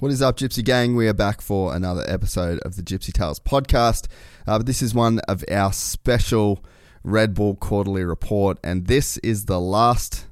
What is up, Gypsy Gang? We are back for another episode of the Gypsy Tales podcast. Uh, this is one of our special Red Bull quarterly report, and this is the last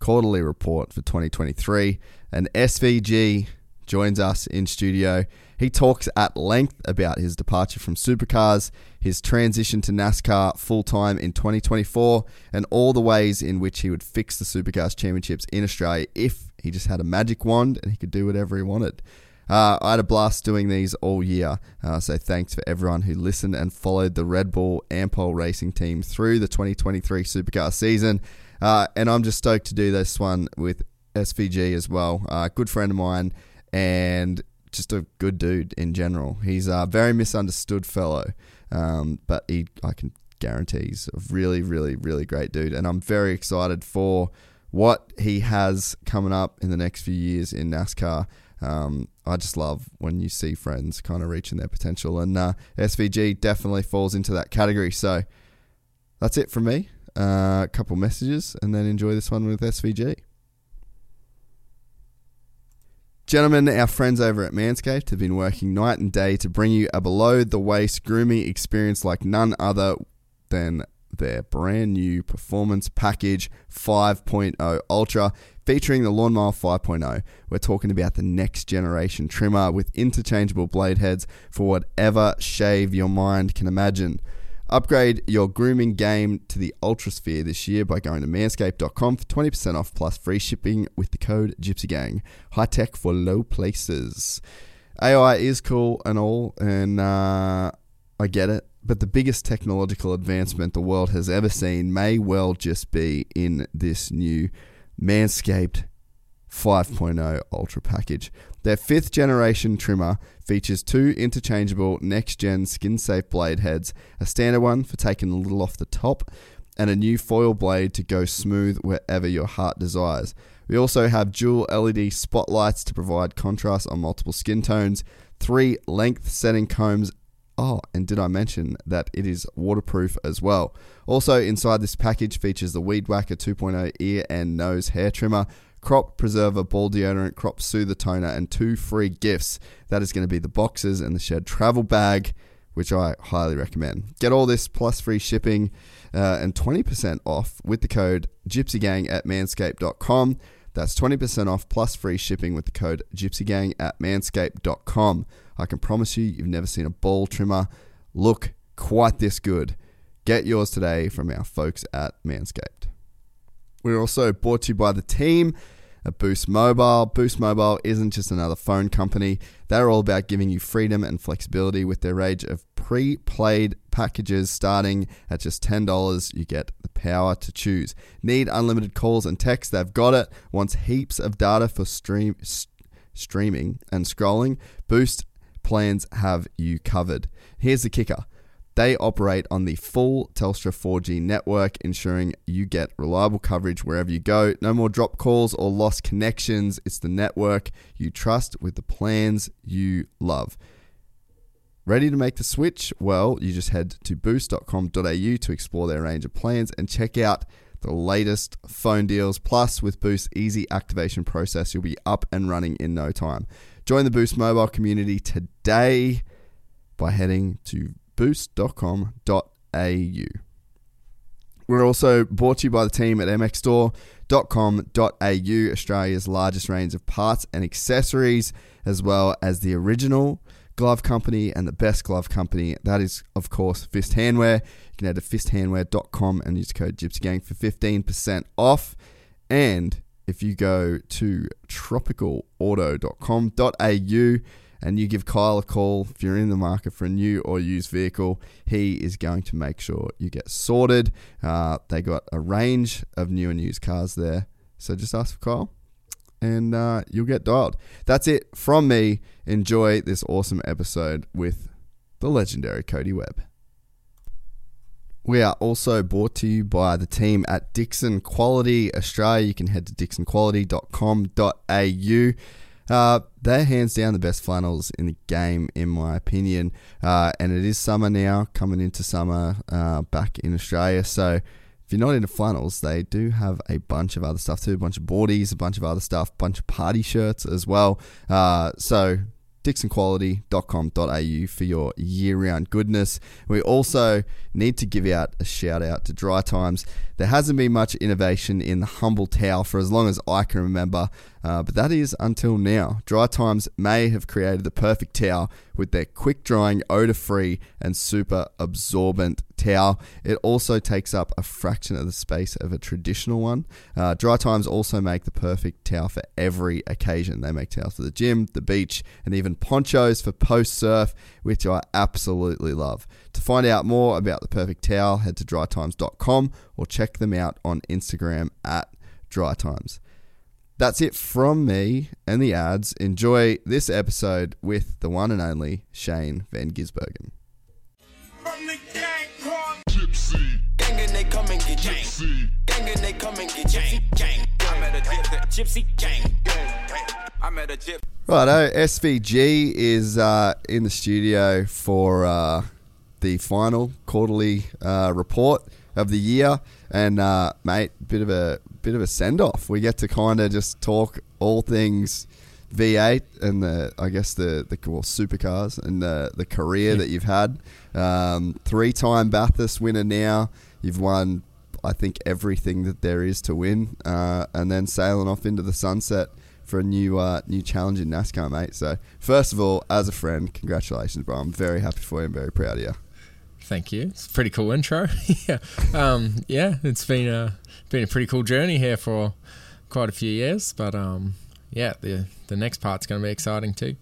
quarterly report for 2023. And SVG joins us in studio. He talks at length about his departure from supercars, his transition to NASCAR full time in 2024, and all the ways in which he would fix the Supercars Championships in Australia if he just had a magic wand and he could do whatever he wanted. Uh, I had a blast doing these all year, uh, so thanks for everyone who listened and followed the Red Bull Ampol racing team through the 2023 Supercar season. Uh, and I'm just stoked to do this one with SVG as well. Uh, good friend of mine and just a good dude in general. He's a very misunderstood fellow, um, but he, I can guarantee he's a really, really, really great dude. And I'm very excited for what he has coming up in the next few years in NASCAR. Um, I just love when you see friends kind of reaching their potential, and uh, SVG definitely falls into that category. So that's it from me. Uh, a couple messages, and then enjoy this one with SVG. Gentlemen, our friends over at Manscaped have been working night and day to bring you a below the waist grooming experience like none other than their brand new performance package 5.0 Ultra featuring the Lawnmower 5.0. We're talking about the next generation trimmer with interchangeable blade heads for whatever shave your mind can imagine. Upgrade your grooming game to the Ultrasphere this year by going to manscaped.com for 20% off plus free shipping with the code GYPSYGANG. High tech for low places. AI is cool and all, and uh, I get it but the biggest technological advancement the world has ever seen may well just be in this new Manscaped 5.0 Ultra package. Their fifth generation trimmer features two interchangeable next gen skin safe blade heads, a standard one for taking a little off the top, and a new foil blade to go smooth wherever your heart desires. We also have dual LED spotlights to provide contrast on multiple skin tones, three length setting combs Oh, and did I mention that it is waterproof as well? Also, inside this package features the Weed Whacker 2.0 ear and nose hair trimmer, crop preserver ball deodorant, crop soother toner, and two free gifts. That is going to be the boxes and the shed travel bag, which I highly recommend. Get all this plus free shipping uh, and 20% off with the code gypsygang at manscaped.com. That's 20% off plus free shipping with the code gypsygang at manscaped.com. I can promise you, you've never seen a ball trimmer look quite this good. Get yours today from our folks at Manscaped. We're also brought to you by the team at Boost Mobile. Boost Mobile isn't just another phone company, they're all about giving you freedom and flexibility with their range of pre played packages starting at just $10. You get the power to choose. Need unlimited calls and texts? They've got it. Wants heaps of data for stream. Streaming and scrolling, Boost plans have you covered. Here's the kicker they operate on the full Telstra 4G network, ensuring you get reliable coverage wherever you go. No more drop calls or lost connections. It's the network you trust with the plans you love. Ready to make the switch? Well, you just head to boost.com.au to explore their range of plans and check out the latest phone deals. Plus, with Boost's easy activation process, you'll be up and running in no time. Join the Boost mobile community today by heading to boost.com.au. We're also brought to you by the team at mxstore.com.au, Australia's largest range of parts and accessories, as well as the original glove company and the best glove company. That is, of course, Fist Handwear. You can head to fisthandwear.com and use code GypsyGang for 15% off. And if you go to tropicalauto.com.au and you give Kyle a call if you're in the market for a new or used vehicle, he is going to make sure you get sorted. Uh, they got a range of new and used cars there. So just ask for Kyle and uh, you'll get dialed. That's it from me. Enjoy this awesome episode with the legendary Cody Webb. We are also brought to you by the team at Dixxon Quality Australia. You can head to dixxonquality.com.au. Uh, they're hands down the best flannels in the game, in my opinion. Uh, and it is summer now, coming into summer uh, back in Australia. So if you're not into flannels, they do have a bunch of other stuff too, a bunch of boardies, a bunch of other stuff, a bunch of party shirts as well. Uh, so dixxonquality.com.au for your year-round goodness. We also need to give out a shout out to DriTimes. There hasn't been much innovation in the humble towel for as long as I can remember, uh, but that is until now. DriTimes may have created the perfect towel with their quick drying, odor free, and super absorbent towel. It also takes up a fraction of the space of a traditional one. Uh, DriTimes also make the perfect towel for every occasion. They make towels for the gym, the beach, and even ponchos for post surf, which I absolutely love. To find out more about the perfect towel, head to dritimes.com or check them out on Instagram at dritimes. That's it from me and the ads. Enjoy this episode with the one and only Shane Van Gisbergen. From the gang called Gypsy. Gang and they come and get Gypsy. Gang and they come and get Gypsy. Gang. I met a gypsy gang. I met a gypsy. Righto, SVG is uh, in the studio for uh, the final quarterly uh, report of the year, and uh, mate, bit of a bit of a send off. We get to kind of just talk all things V8 and the I guess the the well, supercars and the the career that you've had. Um, Three time Bathurst winner now. You've won. I think everything that there is to win, uh, and then sailing off into the sunset for a new uh, new challenge in NASCAR, mate. So, first of all, as a friend, congratulations, bro. I'm very happy for you and very proud of you. Thank you. It's a pretty cool intro. yeah, um, yeah. It's been a been a pretty cool journey here for quite a few years, but um, yeah, the the next part's going to be exciting too.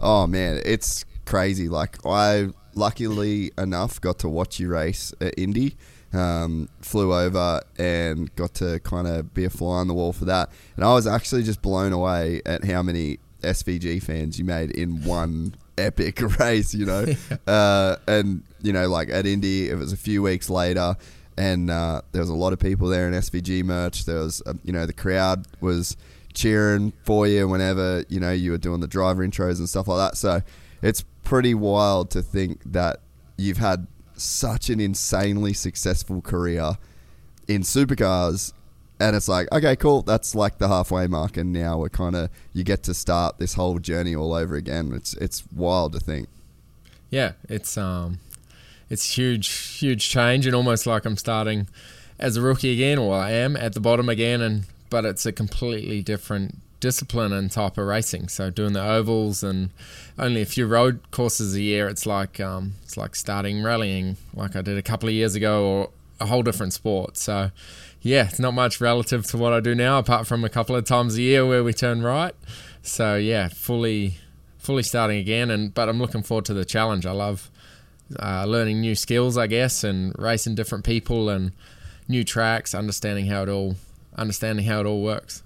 Oh man, it's crazy. Like I luckily enough got to watch you race at Indy. Um, flew over and got to kind of be a fly on the wall for that. And I was actually just blown away at how many SVG fans you made in one epic race, you know. uh, and you know, like at Indy, it was a few weeks later, and uh, there was a lot of people there in SVG merch. There was, um, you know, the crowd was cheering for you whenever you know you were doing the driver intros and stuff like that. So it's pretty wild to think that you've had such an insanely successful career in supercars and it's like okay cool that's like the halfway mark and now we're kind of you get to start this whole journey all over again it's it's wild to think Yeah, it's um, it's huge, huge change, and almost like I'm starting as a rookie again, or I am at the bottom again, and but it's a completely different discipline and type of racing. So doing the ovals and only a few road courses a year, it's like um, it's like starting rallying, like I did a couple of years ago, or a whole different sport. So yeah, it's not much relative to what I do now, apart from a couple of times a year where we turn right. So yeah, fully fully starting again, and but I'm looking forward to the challenge. I love uh, learning new skills, I guess, and racing different people and new tracks, understanding how it all understanding how it all works.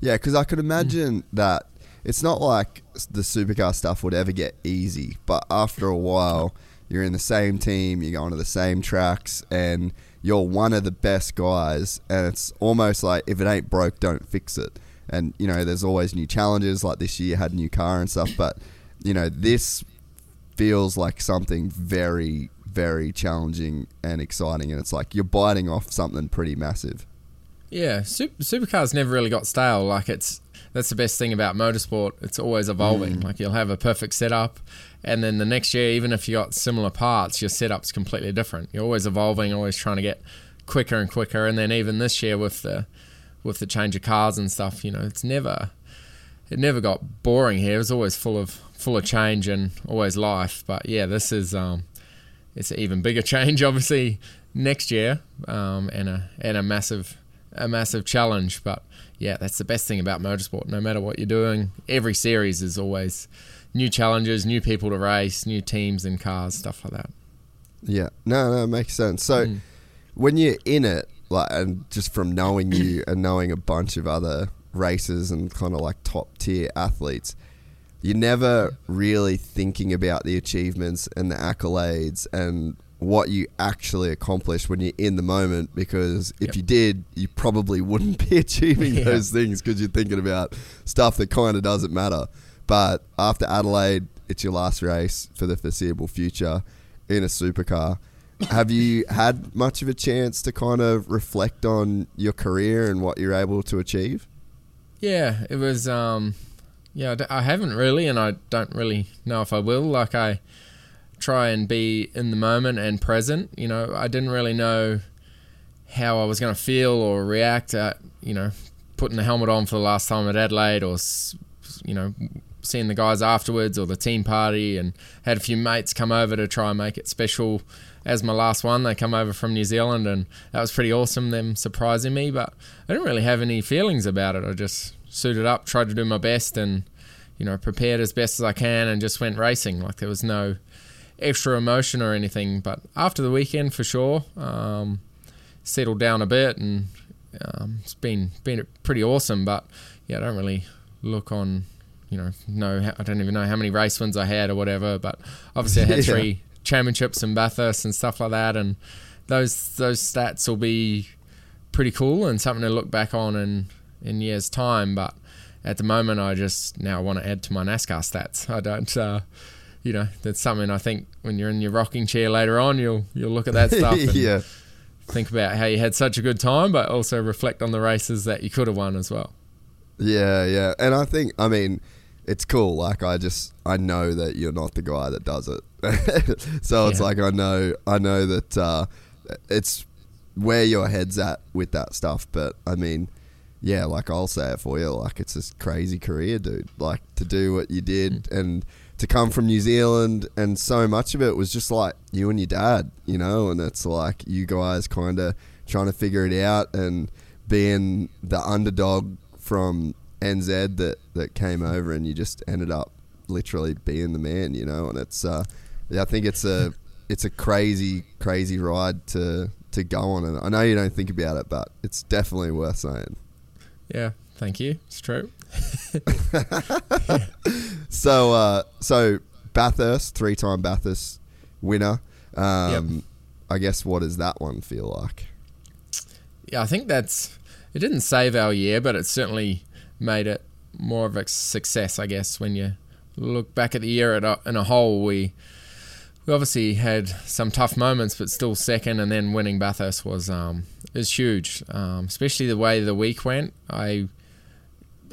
Yeah, because I could imagine that it's not like the supercar stuff would ever get easy, but after a while, you're in the same team, you're going to the same tracks, and you're one of the best guys. And it's almost like if it ain't broke, don't fix it. And you know, there's always new challenges. Like this year, had a new car and stuff, but you know, this feels like something very, very challenging and exciting. And it's like you're biting off something pretty massive. Yeah, super, supercars never really got stale. Like it's that's the best thing about motorsport. It's always evolving. Mm. Like you'll have a perfect setup, and then the next year, even if you got similar parts, your setup's completely different. You're always evolving, always trying to get quicker and quicker. And then even this year with the with the change of cars and stuff, you know, it's never it never got boring here. It was always full of full of change and always life. But yeah, this is um, it's an even bigger change, obviously next year, um, and a and a massive a massive challenge. But yeah, that's the best thing about motorsport. No matter what you're doing, every series is always new challenges, new people to race, new teams and cars, stuff like that. Yeah, no, no, it makes sense. So Mm. when you're in it, like, and just from knowing you and knowing a bunch of other racers and kind of like top tier athletes, you're never really thinking about the achievements and the accolades and what you actually accomplished when you're in the moment because if Yep. you did you probably wouldn't be achieving Yeah. those things because you're thinking about stuff that kind of doesn't matter but after adelaide it's your last race for the foreseeable future in a supercar have you had much of a chance to kind of reflect on your career and what you're able to achieve Yeah, it was. Um, yeah, I haven't really, and I don't really know if I will. Like I try and be in the moment and present. You know, I didn't really know how I was going to feel or react at you know putting the helmet on for the last time at Adelaide or you know seeing the guys afterwards or the team party and had a few mates come over to try and make it special as my last one they come over from New Zealand and that was pretty awesome them surprising me but I didn't really have any feelings about it I just suited up tried to do my best and you know prepared as best as I can and just went racing like there was no extra emotion or anything but after the weekend for sure um, settled down a bit and um, it's been been pretty awesome. But yeah, I don't really look on, you know, know I don't even know how many race wins I had or whatever. But obviously, I had Yeah. three championships and Bathurst and stuff like that, and those those stats will be pretty cool and something to look back on in in years' time. But at the moment, I just now want to add to my NASCAR stats. I don't. Uh, you know, that's something I think when you're in your rocking chair later on, you'll you'll look at that stuff and yeah think about how you had such a good time, but also reflect on the races that you could have won as well. Yeah, yeah. And I think, I mean, it's cool. Like, I just, I know that you're not the guy that does it. so it's like, I know, I know that uh, it's where your head's at with that stuff. But I mean, yeah, like, I'll say it for you. Like, it's a crazy career, dude. Like, to do what you did and to come from New Zealand, and so much of it was just like you and your dad, you know, and it's like you guys kind of trying to figure it out and being the underdog from NZ that that came over, and you just ended up literally being the man, you know. And it's, uh, yeah, I think it's a it's a crazy crazy ride to to go on, and I know you don't think about it, but it's definitely worth saying. Yeah, thank you. It's true. So, uh, so Bathurst, three-time Bathurst winner. Um, I guess what does that one feel like? Yeah, I think that's. It didn't save our year, but it certainly made it more of a success, I guess. When you look back at the year in a whole, we we obviously had some tough moments, but still second, and then winning Bathurst was um is huge. Um, especially the way the week went. I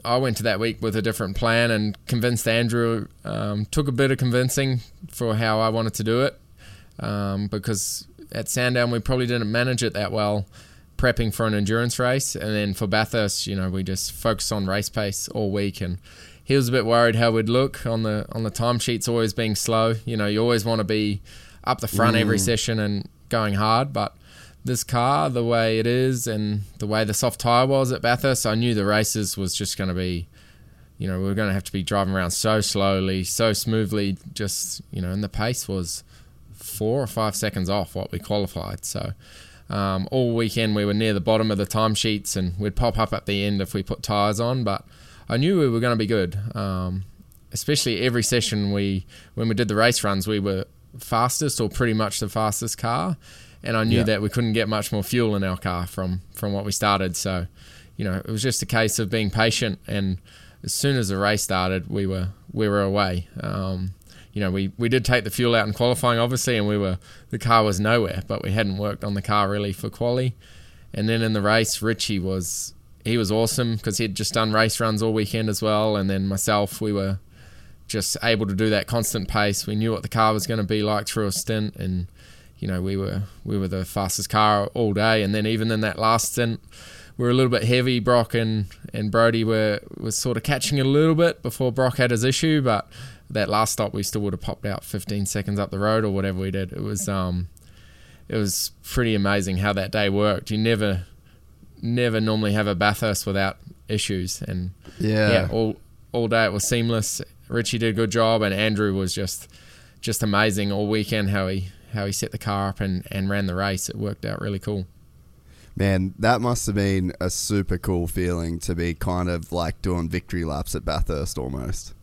I went to that week with a different plan and convinced Andrew. Um, took a bit of convincing for how I wanted to do it, um, because at Sandown we probably didn't manage it that well, prepping for an endurance race, and then for Bathurst, you know, we just focused on race pace all week, and he was a bit worried how we'd look on the on the timesheets always being slow. You know, you always want to be up the front every mm. session and going hard, but this car, the way it is, and the way the soft tire was at Bathurst, I knew the races was just going to be, you know, we were going to have to be driving around so slowly, so smoothly, just you know, and the pace was four or five seconds off what we qualified. So um, all weekend we were near the bottom of the timesheets, and we'd pop up at the end if we put tires on. But I knew we were going to be good. Um, especially every session we when we did the race runs, we were fastest or pretty much the fastest car, and I knew Yeah. that we couldn't get much more fuel in our car from from what we started. So, you know, it was just a case of being patient. And as soon as the race started, we were we were away. Um, you know, we, we did take the fuel out in qualifying, obviously, and we were the car was nowhere, but we hadn't worked on the car really for quali. and then in the race, Richie was he was awesome because he'd just done race runs all weekend as well, and then myself, we were just able to do that constant pace. We knew what the car was going to be like through a stint, and you know we were we were the fastest car all day. And then even in that last stint, we were a little bit heavy. Brock and, and Brodie were was sort of catching a little bit before Brock had his issue, but that last stop we still would have popped out 15 seconds up the road or whatever we did. It was um it was pretty amazing how that day worked. You never never normally have a Bathurst without issues and Yeah. yeah all all day it was seamless. Richie did a good job and Andrew was just just amazing all weekend how he how he set the car up and, and ran the race. It worked out really cool. Man, that must have been a super cool feeling to be kind of like doing victory laps at Bathurst almost.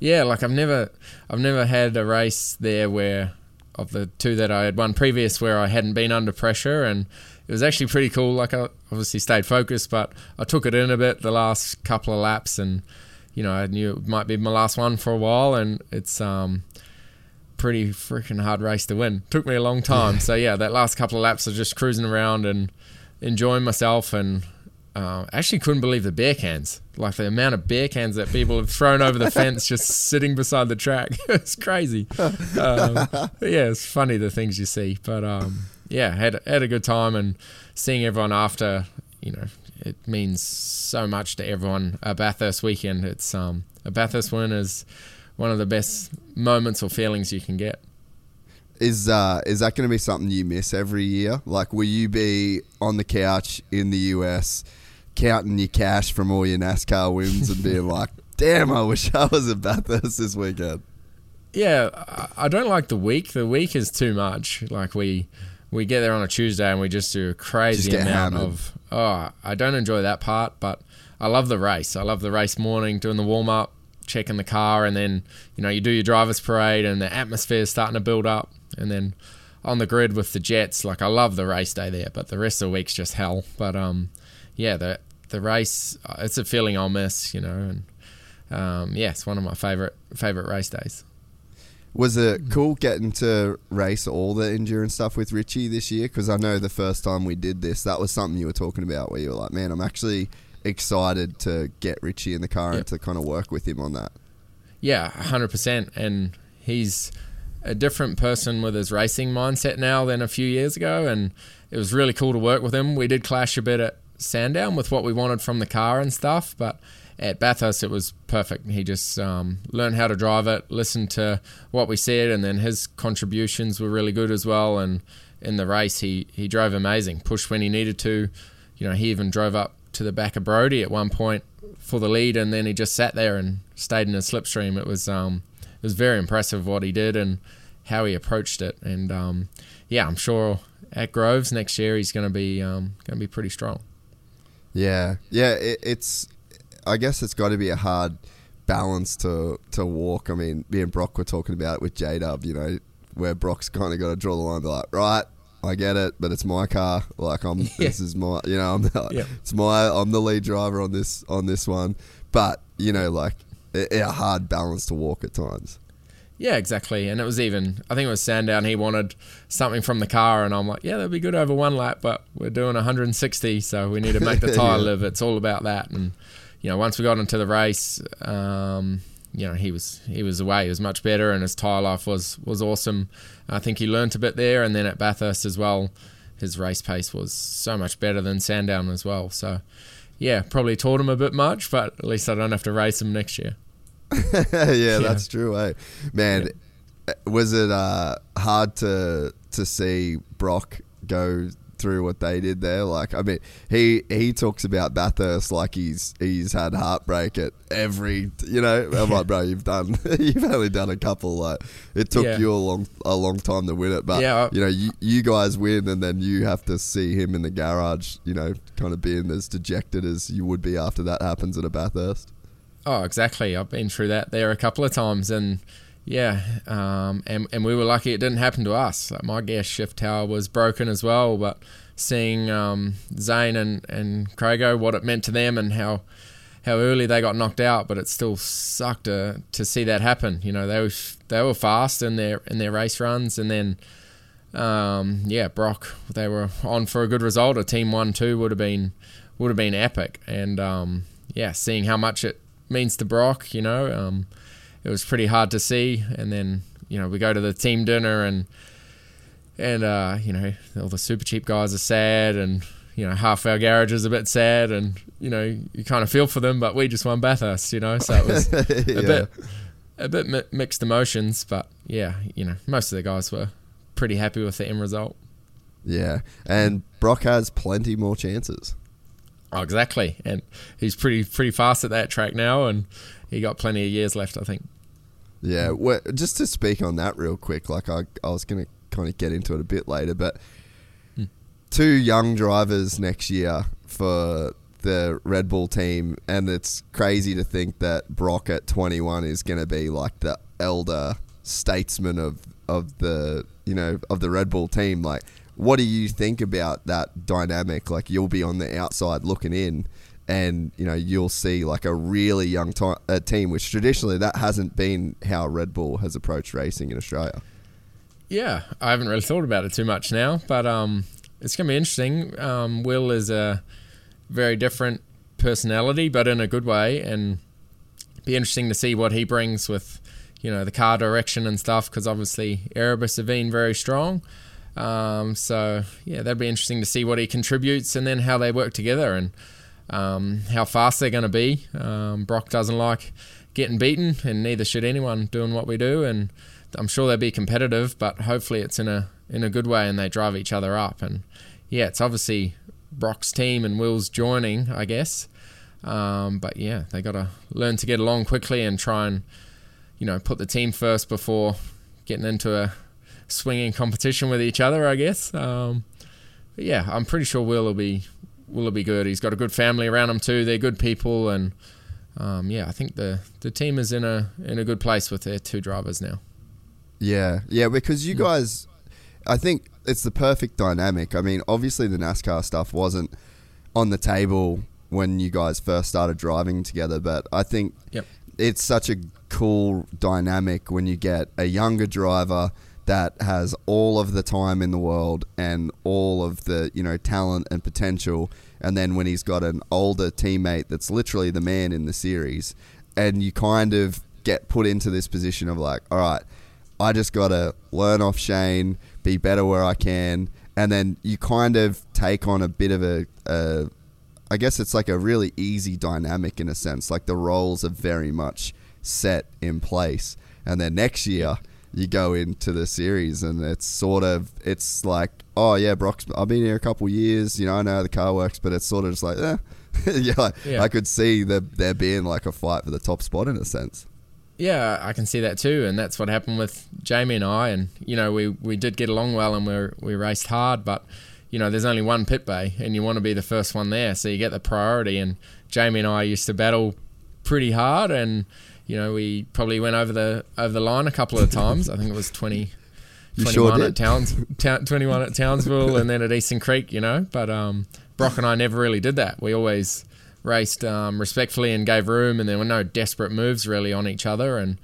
Yeah, like I've never I've never had a race there where of the two that I had won previous where I hadn't been under pressure and it was actually pretty cool. Like I obviously stayed focused, but I took it in a bit the last couple of laps and you know, I knew it might be my last one for a while and it's um pretty freaking hard race to win. Took me a long time. so yeah, that last couple of laps of just cruising around and enjoying myself and uh, actually couldn't believe the beer cans. Like the amount of beer cans that people have thrown over the fence just sitting beside the track. it's crazy. Um, yeah, it's funny the things you see. But um, yeah, had had a good time and seeing everyone after. You know, it means so much to everyone. A Bathurst weekend. It's um, a Bathurst win is one of the best moments or feelings you can get. Is uh is that going to be something you miss every year? Like, will you be on the couch in the US, counting your cash from all your NASCAR wins and being like, "Damn, I wish I was at Bathurst this weekend." Yeah, I- don't like the week. The week is too much. Like we we get there on a Tuesday and we just do a crazy amount hammered. of. Oh, I don't enjoy that part, but I love the race. I love the race morning, doing the warm up, checking the car, and then you know you do your drivers parade and the atmosphere is starting to build up, and then on the grid with the Jets. Like I love the race day there, but the rest of the week's just hell. But um, yeah, the the race uh, it's a feeling I'll miss. You know, and um, yeah, it's one of my favorite favorite race days. Was it cool getting to race all the endurance stuff with Richie this year? Because I know the first time we did this, that was something you were talking about, where you were like, "Man, I'm actually excited to get Richie in the car and to kind of work with him on that." Yeah, hundred percent. And he's a different person with his racing mindset now than a few years ago, and it was really cool to work with him. We did clash a bit at Sandown with what we wanted from the car and stuff, but at Bathurst it was perfect. He just um, learned how to drive it, listened to what we said, and then his contributions were really good as well. And in the race, he he drove amazing, pushed when he needed to. You know, he even drove up to the back of Brodie at one point for the lead, and then he just sat there and stayed in his slipstream. It was um, it was very impressive what he did and how he approached it. And um, yeah, I'm sure at Groves next year he's going to be um, going to be pretty strong. Yeah, yeah. It, it's, I guess it's got to be a hard balance to to walk. I mean, me and Brock were talking about it with J Dub. You know, where Brock's kind of got to draw the line, and be like, right. I get it, but it's my car. Like I'm, this is my, you know, I'm, the, Yeah. it's my, I'm the lead driver on this, on this one. But you know, like a, a hard balance to walk at times. Yeah, exactly. And it was even, I think it was Sandown. He wanted something from the car, and I'm like, yeah, that'd be good over one lap, but we're doing 160, so we need to make the tire Yeah. live. It's all about that. And you know, once we got into the race, um, you know, he was he was away. He was much better, and his tire life was was awesome. I think he learnt a bit there, and then at Bathurst as well, his race pace was so much better than Sandown as well. So. Yeah, probably taught him a bit much, but at least I don't have to race him next year. yeah, that's true, eh? Man, was it uh, hard to to see Brock go through what they did there? Like, I mean, he he talks about Bathurst like he's he's had heartbreak at every, you know. I'm like, bro, you've done you've only done a couple. Like, it took Yeah. you a long a long time to win it, but Yeah, I- you know, you you guys win, and then you have to see him in the garage, you know, kind of being as dejected as you would be after that happens at a Bathurst. Oh, exactly. I've been through that there a couple of times, and yeah, um, and and we were lucky it didn't happen to us. Like my gas shift tower was broken as well, but seeing um, Zane and and Crago, what it meant to them, and how how early they got knocked out, but it still sucked to to see that happen. You know, they were they were fast in their in their race runs, and then um, yeah, Brock they were on for a good result. A team one two would have been would have been epic, and um, yeah, seeing how much it means to Brock, you know, um, it was pretty hard to see. And then you know we go to the team dinner and and uh, you know all the super cheap guys are sad and you know half our garage is a bit sad and you know you kind of feel for them but we just won Bathurst you know so it was a Yeah. bit a bit mi- mixed emotions but yeah you know most of the guys were pretty happy with the end result Yeah, and Brock has plenty more chances. Oh, exactly and he's pretty pretty fast at that track now and he got plenty of years left I think Yeah, well, just to speak on that real quick, like I, I was going to kind of get into it a bit later, but hmm. two young drivers next year for the Red Bull team, and it's crazy to think that Brock at 21 is going to be like the elder statesman of of the you know of the Red Bull team. Like, what do you think about that dynamic? Like, you'll be on the outside looking in. And you know you'll see like a really young team, which traditionally that hasn't been how Red Bull has approached racing in Australia. Yeah, I haven't really thought about it too much now, but um, it's going to be interesting. Um, Will is a very different personality, but in a good way, and be interesting to see what he brings with, you know, the car direction and stuff. Because obviously Erebus have been very strong. Um, so yeah, that'd be interesting to see what he contributes and then how they work together and um, how fast they're going to be. Um, Brock doesn't like getting beaten, and neither should anyone doing what we do. And I'm sure they'll be competitive, but hopefully it's in a in a good way and they drive each other up. And yeah, it's obviously Brock's team and Will's joining, I guess. Um, but yeah, they got to learn to get along quickly and try and you know put the team first before getting into a swinging competition with each other, I guess. Um, but yeah, I'm pretty sure Will will be Will will be good. He's got a good family around him too. They're good people, and um, yeah, I think the the team is in a in a good place with their two drivers now. Yeah, yeah, because you guys, I think it's the perfect dynamic. I mean, obviously the NASCAR stuff wasn't on the table when you guys first started driving together, but I think Yep. it's such a cool dynamic when you get a younger driver that has all of the time in the world and all of the you know talent and potential and then when he's got an older teammate that's literally the man in the series and you kind of get put into this position of like all right I just got to learn off Shane be better where I can and then you kind of take on a bit of a, a I guess it's like a really easy dynamic in a sense. Like the roles are very much set in place. And then next year you go into the series and it's sort of it's like, oh yeah, Brock's I've been here a couple years, you know, I know how the car works, but it's sort of just like, eh. yeah, like, Yeah. I could see the, there being like a fight for the top spot in a sense. Yeah, I can see that too, and that's what happened with Jamie and I. And you know, we, we did get along well, and we we raced hard, but you know, there's only one pit bay, and you want to be the first one there, so you get the priority. And Jamie and I used to battle pretty hard, and you know, we probably went over the over the line a couple of times. I think it was twenty. You sure 21 at Towns, ta- 21 at Townsville, and then at Eastern Creek, you know. But um, Brock and I never really did that. We always raced um, respectfully and gave room, and there were no desperate moves really on each other. And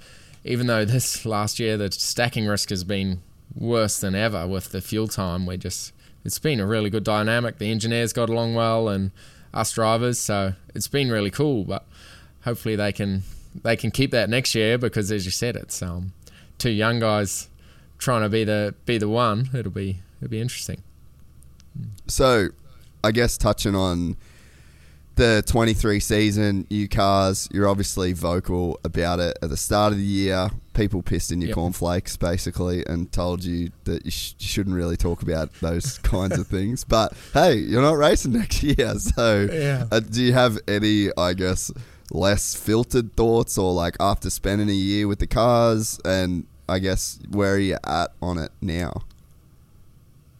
even though this last year the stacking risk has been worse than ever with the fuel time, we just it's been a really good dynamic. The engineers got along well, and us drivers, so it's been really cool. But hopefully they can they can keep that next year because, as you said, it's um, two young guys trying to be the be the one. It'll be it'll be interesting. So, I guess touching on the 23 season, you cars, you're obviously vocal about it at the start of the year. People pissed in your Yep. cornflakes, basically, and told you that you, sh- you shouldn't really talk about those kinds of things. But hey, you're not racing next year. So, Yeah. uh, do you have any, I guess, less filtered thoughts or like after spending a year with the cars? And I guess, where are you at on it now?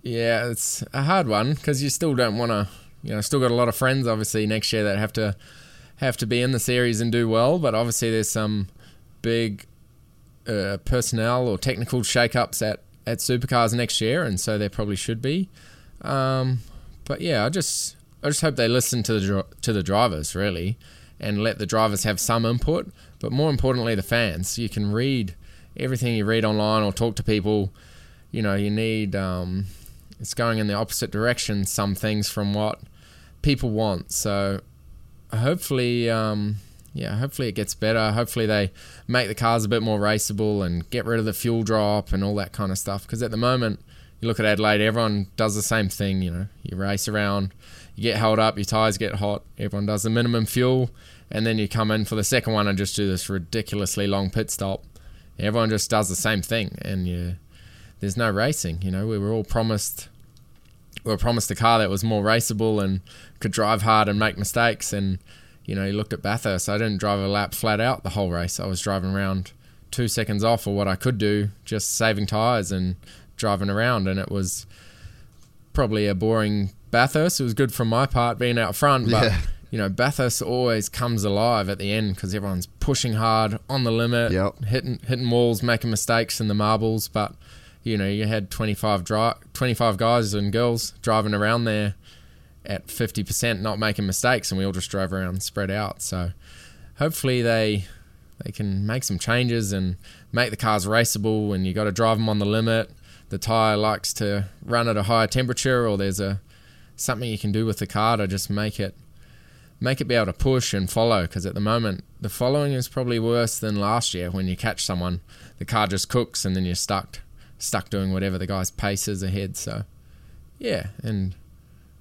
Yeah, it's a hard one because you still don't want to. You know, still got a lot of friends obviously next year that have to have to be in the series and do well. But obviously, there's some big uh, personnel or technical shake-ups at at supercars next year, and so there probably should be. Um, but yeah, I just I just hope they listen to the to the drivers really, and let the drivers have some input. But more importantly, the fans. You can read everything you read online or talk to people you know, you need um, it's going in the opposite direction. Some things from what people want. So hopefully, um, yeah, hopefully it gets better. Hopefully they make the cars a bit more raceable and get rid of the fuel drop and all that kind of stuff. Because at the moment, you look at Adelaide, everyone does the same thing. You know, you race around, you get held up, your tires get hot. Everyone does the minimum fuel, and then you come in for the second one and just do this ridiculously long pit stop. Everyone just does the same thing, and you, there's no racing. You know, we were all promised we were promised a car that was more raceable and could drive hard and make mistakes. And you know, you looked at Bathurst. I didn't drive a lap flat out the whole race. I was driving around two seconds off of what I could do, just saving tires and driving around. And it was probably a boring Bathurst. It was good from my part being out front, but. Yeah. You know, Bathurst always comes alive at the end because everyone's pushing hard on the limit, Yep. hitting hitting walls, making mistakes in the marbles. But you know, you had 25, dri- 25 guys and girls driving around there at 50% not making mistakes and we all just drove around spread out. So hopefully they they can make some changes and make the cars raceable and you got to drive them on the limit. The tire likes to run at a higher temperature or there's a something you can do with the car to just make it make it be able to push and follow. Because at the moment the following is probably worse than last year when you catch someone the car just cooks and then you're stuck stuck doing whatever the guy's pace is ahead. So yeah and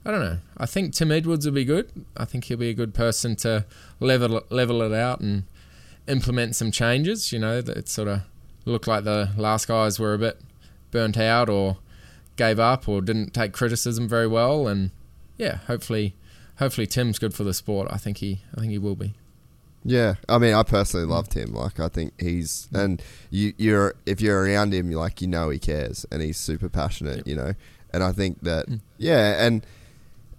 I don't know. I think Tim Edwards will be good. I think he'll be a good person to level level it out and implement some changes you know that it sort of looked like the last guys were a bit burnt out or gave up or didn't take criticism very well and yeah hopefully hopefully Tim's good for the sport. I think he I think he will be. Yeah, I mean, I personally loved him. Like, I think he's and you, you're if you're around him, you're like you know he cares and he's super passionate. You know, and I think that mm. yeah, and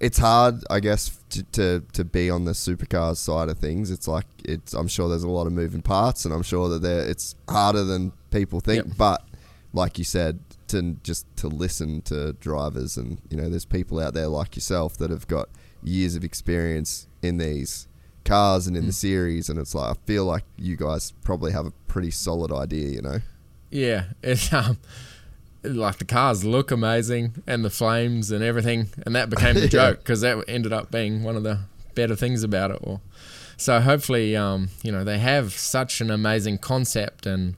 it's hard, I guess, to, to to be on the supercars side of things. It's like it's. I'm sure there's a lot of moving parts, and I'm sure that there it's harder than people think. Yep. But like you said, to just to listen to drivers, and you know, there's people out there like yourself that have got years of experience in these cars and in the series, and it's like I feel like you guys probably have a pretty solid idea, you know. Yeah, it's um like the cars look amazing and the flames and everything, and that became the Yeah. joke because that ended up being one of the better things about it. Or so hopefully, um, you know, they have such an amazing concept and.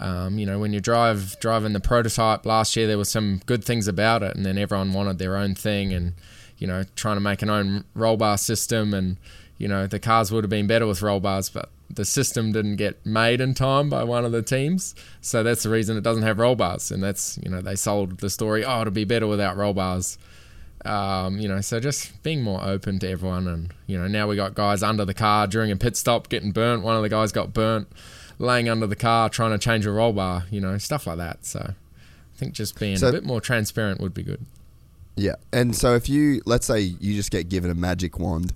Um, you know, when you drive driving the prototype last year, there were some good things about it, and then everyone wanted their own thing, and you know, trying to make an own roll bar system, and you know, the cars would have been better with roll bars, but the system didn't get made in time by one of the teams, so that's the reason it doesn't have roll bars, and that's you know, they sold the story, oh, it'll be better without roll bars. Um, you know, so just being more open to everyone, and you know, now we got guys under the car during a pit stop getting burnt. One of the guys got burnt laying under the car trying to change a roll bar, you know, stuff like that. So I think just being So- a bit more transparent would be good. Yeah. And so if you let's say you just get given a magic wand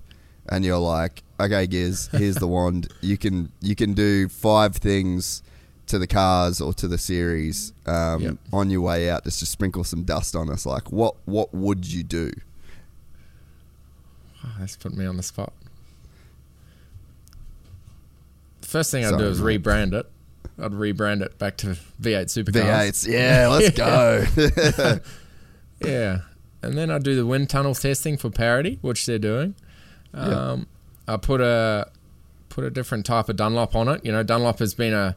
and you're like, okay, Giz, here's the wand. You can you can do five things to the cars or to the series um, Yep. on your way out just to sprinkle some dust on us. Like what what would you do? Oh, that's put me on the spot. The first thing I'd Sorry, do is mate. rebrand it. I'd rebrand it back to V8 Supercars. V8s. Yeah, let's go. Yeah. And then I'd do the wind tunnel testing for parity, which they're doing. Um, I put a put a different type of Dunlop on it. You know, Dunlop has been a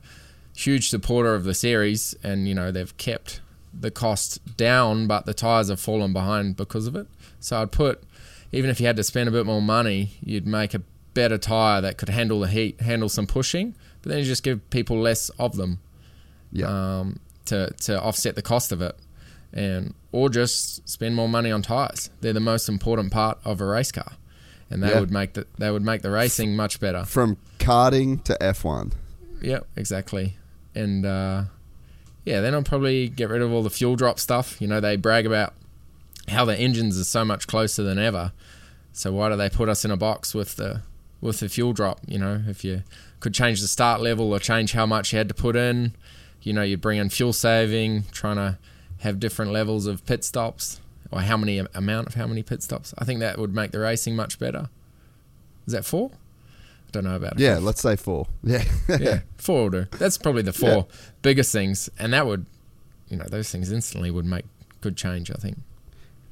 huge supporter of the series, and you know they've kept the cost down, but the tires have fallen behind because of it. So I'd put, even if you had to spend a bit more money, you'd make a better tire that could handle the heat, handle some pushing, but then you just give people less of them yeah. um, to to offset the cost of it, and or just spend more money on tires. They're the most important part of a race car, and they Yeah. would make the they would make the racing much better. From karting to F1. Yep, exactly. And uh, yeah, then I'll probably get rid of all the fuel drop stuff. You know, they brag about how the engines are so much closer than ever. So why do they put us in a box with the with the fuel drop? You know, if you could change the start level or change how much you had to put in, you know, you'd bring in fuel saving, trying to have different levels of pit stops or how many amount of how many pit stops. I think that would make the racing much better. Is that four? I don't know about it. Yeah, let's say four. Yeah. yeah, four will do. That's probably the four biggest things, and that would you know those things instantly would make good change. I think.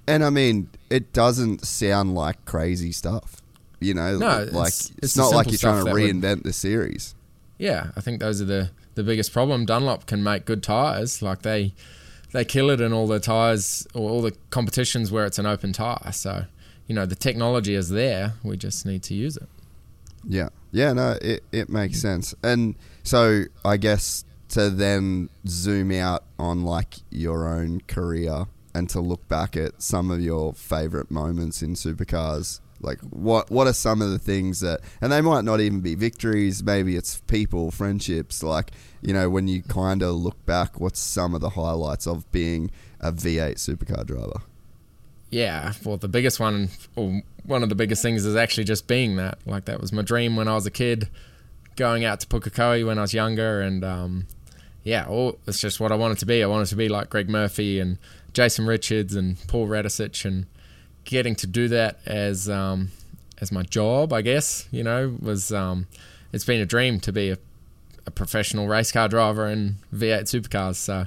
And I mean, it doesn't sound like crazy stuff. You know, No, like it's- it's, it's not like you're trying to that would- reinvent the series. Yeah, I think those are the the biggest problem. Dunlop can make good tires. Like they they kill it in all the tires or all the competitions where it's an open tire. So you know the technology is there. We just need to use it. Yeah, yeah, no, it it makes sense. And so I guess to then zoom out on like your own career and to look back at some of your favorite moments in supercars. Like what what are some of the things that and they might not even be victories, maybe it's people, friendships, like, you know, when you kind of look back, what's some of the highlights of being a V8 supercar driver? Yeah, well, the biggest one, or one of the biggest things, is actually just being that. Like that was my dream when I was a kid, going out to Pukekohe when I was younger, and um, yeah, all, it's just what I wanted to be. I wanted to be like Greg Murphy and Jason Richards and Paul Radisich, and getting to do that as um, as my job, I guess. You know, was um, it's been a dream to be a, a professional race car driver in V8 supercars. So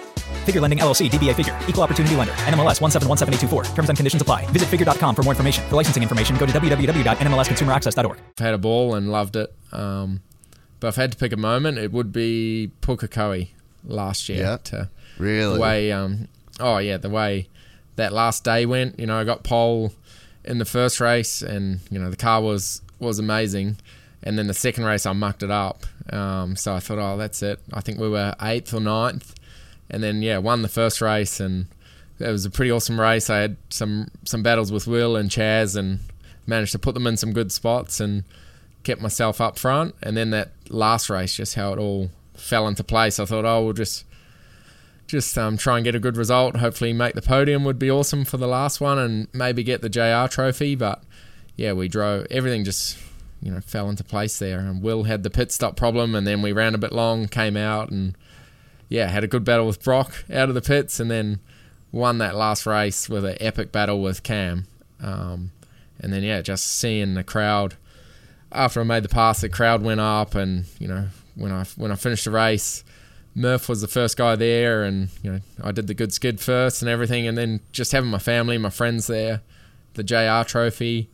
Figure Lending LLC, DBA Figure, Equal Opportunity Lender, NMLS 1717824. Terms and conditions apply. Visit figure.com for more information. For licensing information, go to www.nmlsconsumeraccess.org. I've had a ball and loved it. Um, but if I had to pick a moment, it would be Pukekohe last year. Yeah. To Really? the way, um, oh yeah, the way that last day went. You know, I got pole in the first race, and you know the car was was amazing. And then the second race, I mucked it up. Um, so I thought, oh, that's it. I think we were eighth or ninth, and then yeah, won the first race, and it was a pretty awesome race. I had some some battles with Will and Chaz, and managed to put them in some good spots, and kept myself up front. And then that last race, just how it all fell into place. I thought, oh, we'll just just um, try and get a good result. Hopefully, make the podium would be awesome for the last one, and maybe get the JR trophy. But yeah, we drove everything just you know fell into place there. And Will had the pit stop problem, and then we ran a bit long, came out, and yeah, had a good battle with Brock out of the pits, and then won that last race with an epic battle with Cam. Um, and then yeah, just seeing the crowd after I made the pass, the crowd went up, and you know when I when I finished the race, Murph was the first guy there, and you know I did the good skid first and everything, and then just having my family, my friends there, the JR trophy,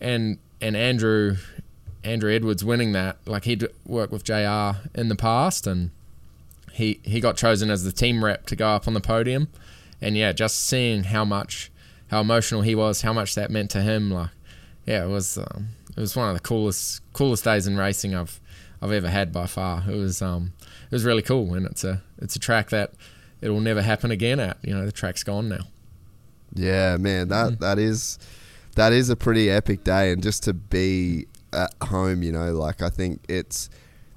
and and Andrew Andrew Edwards winning that, like he'd worked with JR in the past, and he he got chosen as the team rep to go up on the podium, and yeah, just seeing how much how emotional he was, how much that meant to him, like yeah, it was um, it was one of the coolest coolest days in racing I've I've ever had by far. It was um it was really cool, and it's a it's a track that it will never happen again at. You know, the track's gone now. Yeah, man, that that is that is a pretty epic day, and just to be at home, you know, like I think it's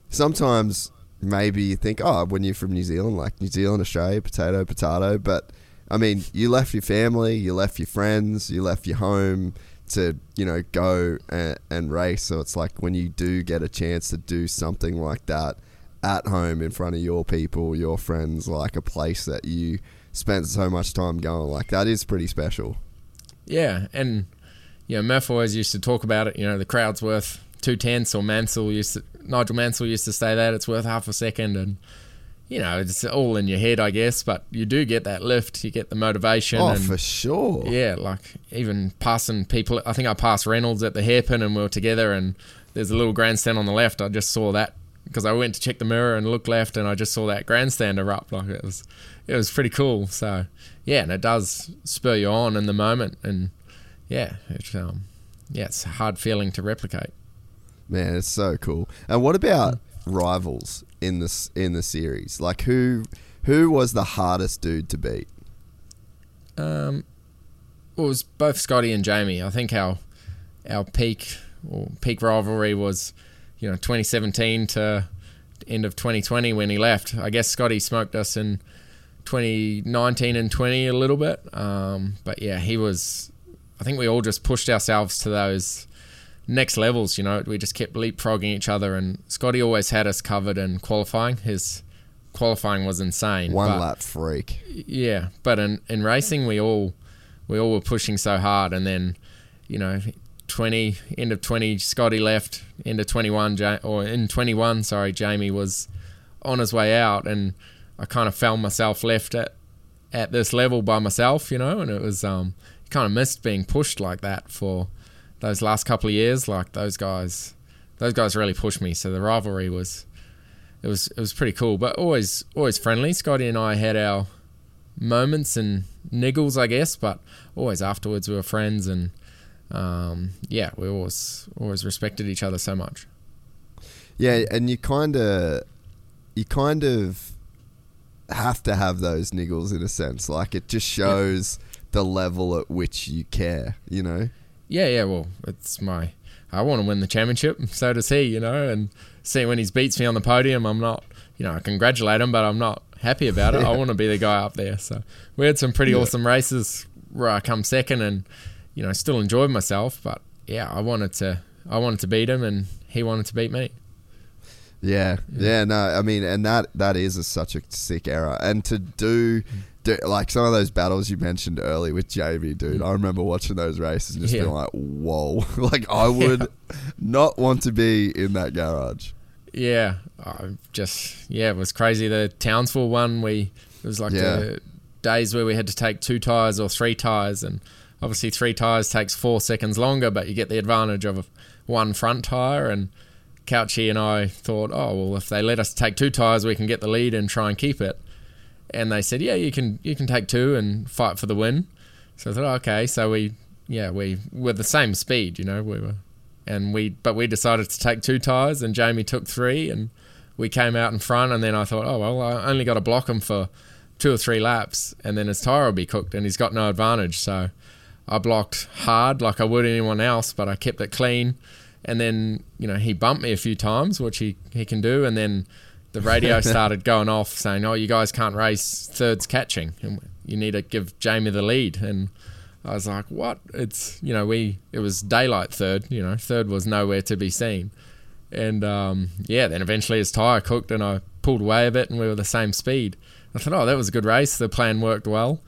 sometimes maybe you think, oh, when you're from New Zealand, like New Zealand, Australia, potato, potato, but I mean, you left your family, you left your friends, you left your home to you know go and, and race. So it's like when you do get a chance to do something like that at home in front of your people, your friends, like a place that you spent so much time going, like that is pretty special. Yeah, and you know, Murph always used to talk about it. You know, the crowd's worth two tenths, or Mansell used to, Nigel Mansell used to say that it's worth half a second, and you know, it's all in your head, I guess. But you do get that lift, you get the motivation. Oh, and, for sure. Yeah, like even passing people. I think I passed Reynolds at the hairpin, and we were together. And there's a little grandstand on the left. I just saw that because I went to check the mirror and looked left, and I just saw that grandstand erupt. Like it was, it was pretty cool. So yeah, and it does spur you on in the moment, and yeah, it's um, yeah, it's a hard feeling to replicate. Man, it's so cool. And what about rivals in this in the series? Like who who was the hardest dude to beat? Um, well, it was both Scotty and Jamie. I think our our peak or peak rivalry was, you know, 2017 to end of 2020 when he left. I guess Scotty smoked us in 2019 and 20 a little bit. Um, but yeah, he was. I think we all just pushed ourselves to those next levels. You know, we just kept leapfrogging each other, and Scotty always had us covered in qualifying. His qualifying was insane. One but- lap freak. yeah, but in, in racing, we all we all were pushing so hard, and then you know, twenty end of twenty, Scotty left. End of twenty one, ja- or in twenty one, sorry, Jamie was on his way out, and I kind of found myself left at at this level by myself, you know, and it was um kind of missed being pushed like that for those last couple of years. Like those guys, those guys really pushed me. So the rivalry was it was it was pretty cool, but always always friendly. Scotty and I had our moments and niggles, I guess, but always afterwards we were friends, and um, yeah, we always always respected each other so much. Yeah, and you kind of, you kind of have to have those niggles in a sense. Like it just shows the level at which you care. You know. Yeah, yeah. Well, it's my. I want to win the championship. So does he. You know, and see when he beats me on the podium, I'm not. You know, I congratulate him, but I'm not happy about it. I want to be the guy up there. So we had some pretty Yeah. awesome races where I come second, and you know, still enjoyed myself. But yeah, I wanted to. I wanted to beat him, and he wanted to beat me. Yeah, yeah, no, I mean, and that that is a, such a sick era, and to do, do like some of those battles you mentioned earlier with JB, dude. Mm. I remember watching those races and just Yeah. being like, "Whoa!" like I would not want to be in that garage. Yeah, I just yeah, it was crazy. The Townsville one, we it was like Yeah. the days where we had to take two tires or three tires, and obviously three tires takes four seconds longer, but you get the advantage of one front tire. And Couchy and I thought, oh well, if they let us take two tires, we can get the lead and try and keep it. And they said, yeah, you can you can take two and fight for the win. So I thought, oh, okay, so we yeah we were the same speed, you know, we were and we but we decided to take two tires and Jamie took three and we came out in front. And then I thought oh well I only got to block him for two or three laps and then his tire will be cooked and he's got no advantage. So I blocked hard like I would anyone else but I kept it clean. And then you know he bumped me a few times which he, he can do. And then the radio started going off saying oh you guys can't race thirds catching you need to give Jamie the lead and I was like, what? It's, you know, we, it was daylight third, you know, third was nowhere to be seen. And um, yeah, then eventually his tyre cooked and I pulled away a bit and we were the same speed. I thought, oh, that was a good race. The plan worked well.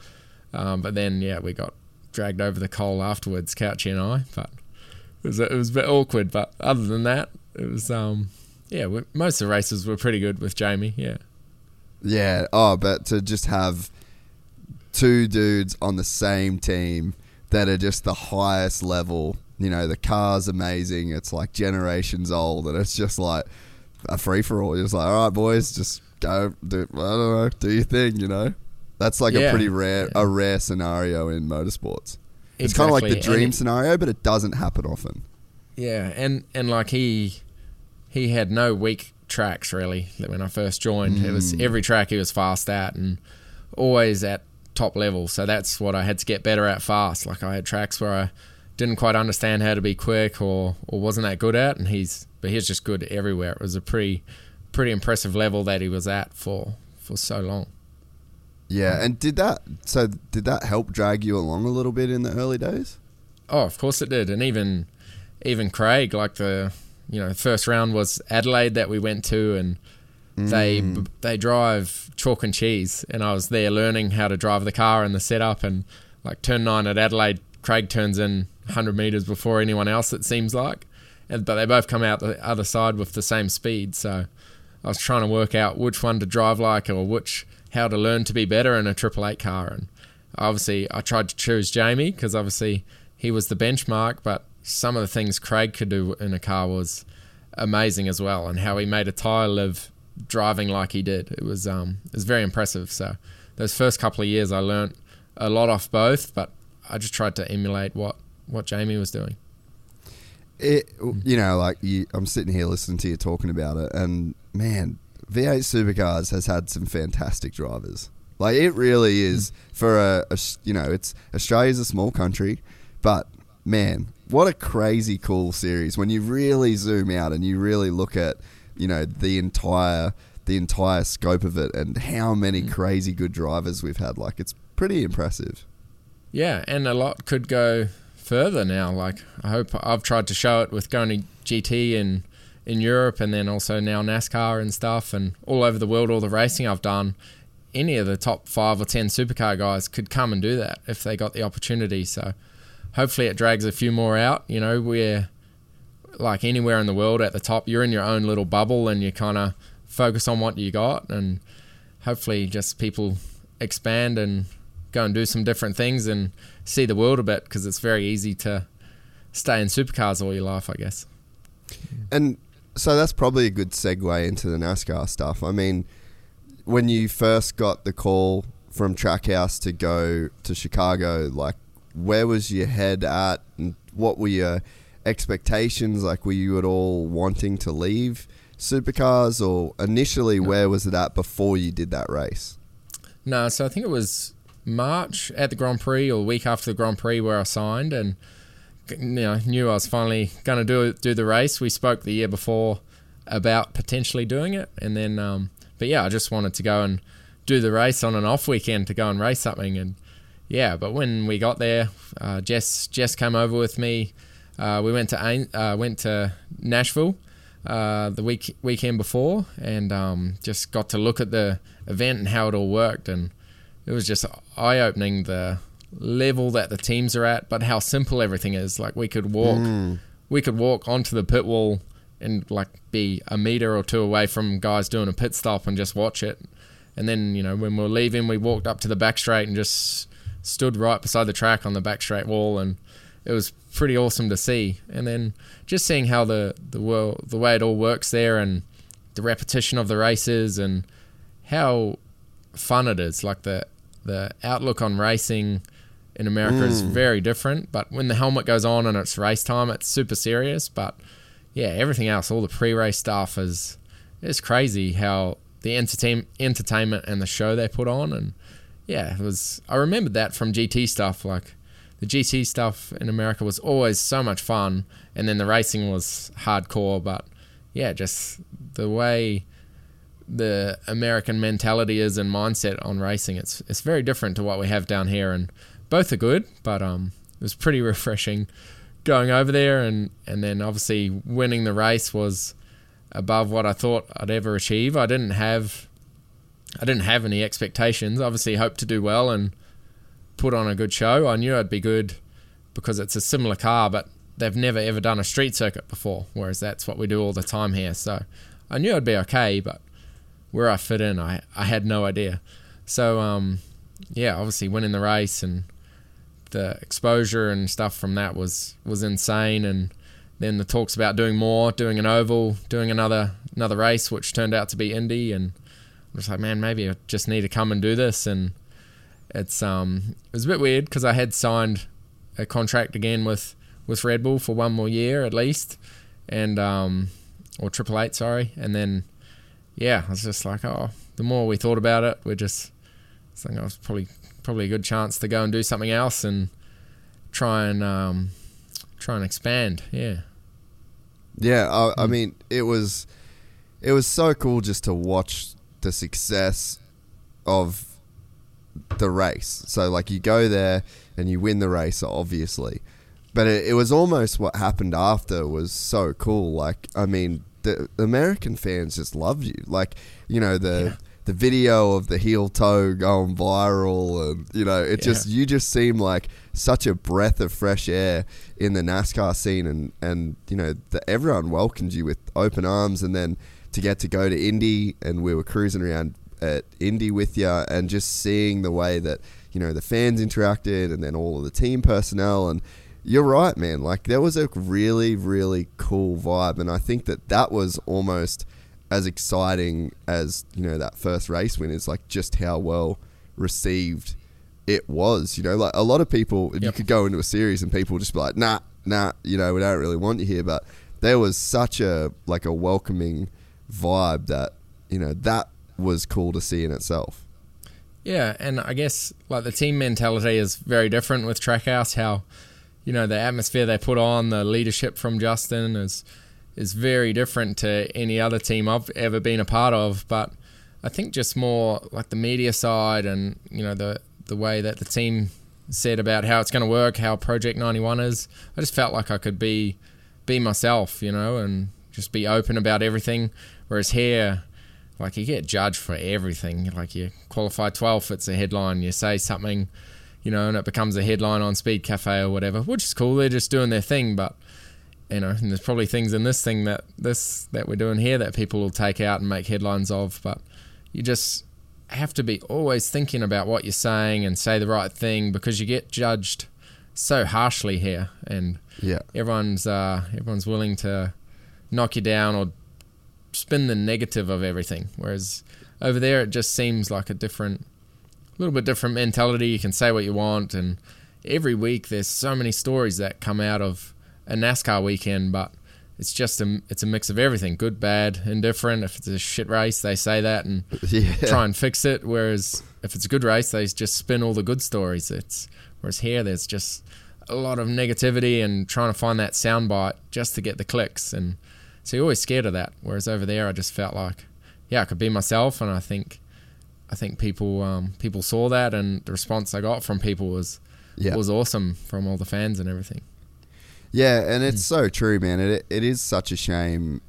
Um, but then, yeah, we got dragged over the coal afterwards, Couchy and I. But it was, it was a bit awkward. But other than that, it was, um, yeah, most of the races were pretty good with Jamie. Yeah. Yeah. Oh, but to just have two dudes on the same team that are just the highest level. You know, the car's amazing. It's like generations old, and it's just like a free for all. You're just like, all right, boys, just go do. I don't know, do your thing. You know, that's like a pretty rare, a rare scenario in motorsports. It's kind of like the dream it- scenario, but it doesn't happen often. Yeah, and and like he he had no weak tracks really when I first joined. It was hmm. every track he was fast at and always at top level. So that's what I had to get better at fast. Like I had tracks where I didn't quite understand how to be quick or or wasn't that good at and he's but he's just good everywhere. It was a pretty pretty impressive level that he was at for for so long. Yeah, and did that? So did that help drag you along a little bit in the early days? Oh, of course it did, and even even Craig, like the you know first round was Adelaide that we went to, and they mm. they drive chalk and cheese, and I was there learning how to drive the car and the setup, and like turn nine at Adelaide, Craig turns in 100 meters before anyone else. It seems like, and but they both come out the other side with the same speed, so I was trying to work out which one to drive like or which how to learn to be better in a Triple Eight car, and obviously I tried to choose Jamie because obviously he was the benchmark, but some of the things Craig could do in a car was amazing as well, and how he made a tyre live driving like he did. It was um it was very impressive. So those first couple of years I learnt a lot off both, but I just tried to emulate what what Jamie was doing. it you know like you, i'm sitting here listening to you talking about it and man v8 supercars has had some fantastic drivers like it really is for a you know it's australia's a small country but man what a crazy cool series when you really zoom out and you really look at you know the entire the entire scope of it and how many mm. crazy good drivers we've had like it's pretty impressive Yeah, and a lot could go further now. Like I hope I've tried to show it with going to GT in in Europe and then also now NASCAR and stuff and all over the world. All the racing I've done, any of the top five or ten supercar guys could come and do that if they got the opportunity. So hopefully it drags a few more out. You know, we're like anywhere in the world at the top, you're in your own little bubble and you kind of focus on what you got and hopefully just people expand and go and do some different things and see the world a bit because it's very easy to stay in supercars all your life, I guess. And so that's probably a good segue into the NASCAR stuff. I mean, when you first got the call from Trackhouse to go to Chicago, like, where was your head at, and what were your expectations? Like, were you at all wanting to leave supercars, or initially, where was it at before you did that race? No, so I think it was March at the Grand Prix or a week after the Grand Prix where I signed and you know knew I was finally going to do do the race. We spoke the year before about potentially doing it, and then um, but yeah, I just wanted to go and do the race on an off weekend to go and race something, and yeah. But when we got there, uh, Jess Jess came over with me. Uh, we went to uh, went to Nashville uh, the week weekend before, and um, just got to look at the event and how it all worked, and it was just eye opening the level that the teams are at, but how simple everything is. Like we could walk, we could walk onto the pit wall and like be a meter or two away from guys doing a pit stop and just watch it. And then you know when we were leaving, we walked up to the back straight and just stood right beside the track on the back straight wall, and it was pretty awesome to see. And then just seeing how the the world, the way it all works there, and the repetition of the races, and how fun it is. Like the the outlook on racing in America is mm. very different. But when the helmet goes on and it's race time, it's super serious. But yeah, everything else, all the pre-race stuff is it's crazy how the entertain entertainment and the show they put on and yeah, it was. I remember that from GT stuff. Like the GT stuff in America was always so much fun, and then the racing was hardcore. But yeah, just the way the American mentality is and mindset on racing, it's it's very different to what we have down here, and both are good. But um, it was pretty refreshing going over there, and and then obviously winning the race was above what I thought I'd ever achieve. I didn't have I didn't have any expectations. Obviously, hoped to do well and put on a good show. I knew I'd be good because it's a similar car, but they've never ever done a street circuit before, whereas that's what we do all the time here. So I knew I'd be okay, but where I fit in, I, I had no idea. So, um, yeah, obviously winning the race and the exposure and stuff from that was, was insane. And then the talks about doing more, doing an oval, doing another another race, which turned out to be Indy. And I was like, man, maybe I just need to come and do this. And it's um, it was a bit weird because I had signed a contract again with with Red Bull for one more year at least, and um, or Triple Eight, sorry. And then yeah, I was just like, oh, the more we thought about it, we're just thinking it was probably probably a good chance to go and do something else and try and um, try and expand. Yeah. Yeah, I, I mean, it was it was so cool just to watch the success of the race. So like you go there and you win the race, obviously, but it, it was almost what happened after was so cool. Like I mean, the American fans just loved you. Like you know the. The video of the heel toe going viral, and you know, it just you just seem like such a breath of fresh air in the NASCAR scene, and and you know, the, everyone welcomed you with open arms, and then to get to go to Indy, and we were cruising around at Indy with you, and just seeing the way that you know the fans interacted, and then all of the team personnel, and you're right, man. Like there was a really, really cool vibe, and I think that that was almost as exciting as you know that first race win is like just how well received it was. You know, like a lot of people, you could go into a series and people just be like, nah, nah, you know, we don't really want you here. But there was such a like a welcoming vibe that you know that was cool to see in itself. Yeah, and I guess like the team mentality is very different with Trackhouse. How you know the atmosphere they put on, the leadership from Justin is is very different to any other team I've ever been a part of. But I think just more like the media side and you know the the way that the team said about how it's going to work, how Project 91 is. I just felt like I could be be myself, you know, and just be open about everything. Whereas here, like you get judged for everything. Like you qualify 12th, it's a headline. You say something, you know, and it becomes a headline on Speed Cafe or whatever, which is cool. They're just doing their thing, but you know, and there's probably things in this thing that this that we're doing here that people will take out and make headlines of. But you just have to be always thinking about what you're saying and say the right thing because you get judged so harshly here, and Yeah. everyone's uh, everyone's willing to knock you down or spin the negative of everything. Whereas over there, it just seems like a different, a little bit different mentality. You can say what you want, and every week there's so many stories that come out of a NASCAR weekend, but. It's just a it's a mix of everything, good, bad, indifferent. If it's a shit race, they say that and Yeah. try and fix it. Whereas if it's a good race, they just spin all the good stories. It's whereas here there's just a lot of negativity and trying to find that soundbite just to get the clicks, and so you're always scared of that. Whereas over there, I just felt like, yeah, I could be myself, and I think, I think people um, people saw that, and the response I got from people was Yeah. was awesome from all the fans and everything. Yeah, and it's so true, man. It it is such a shame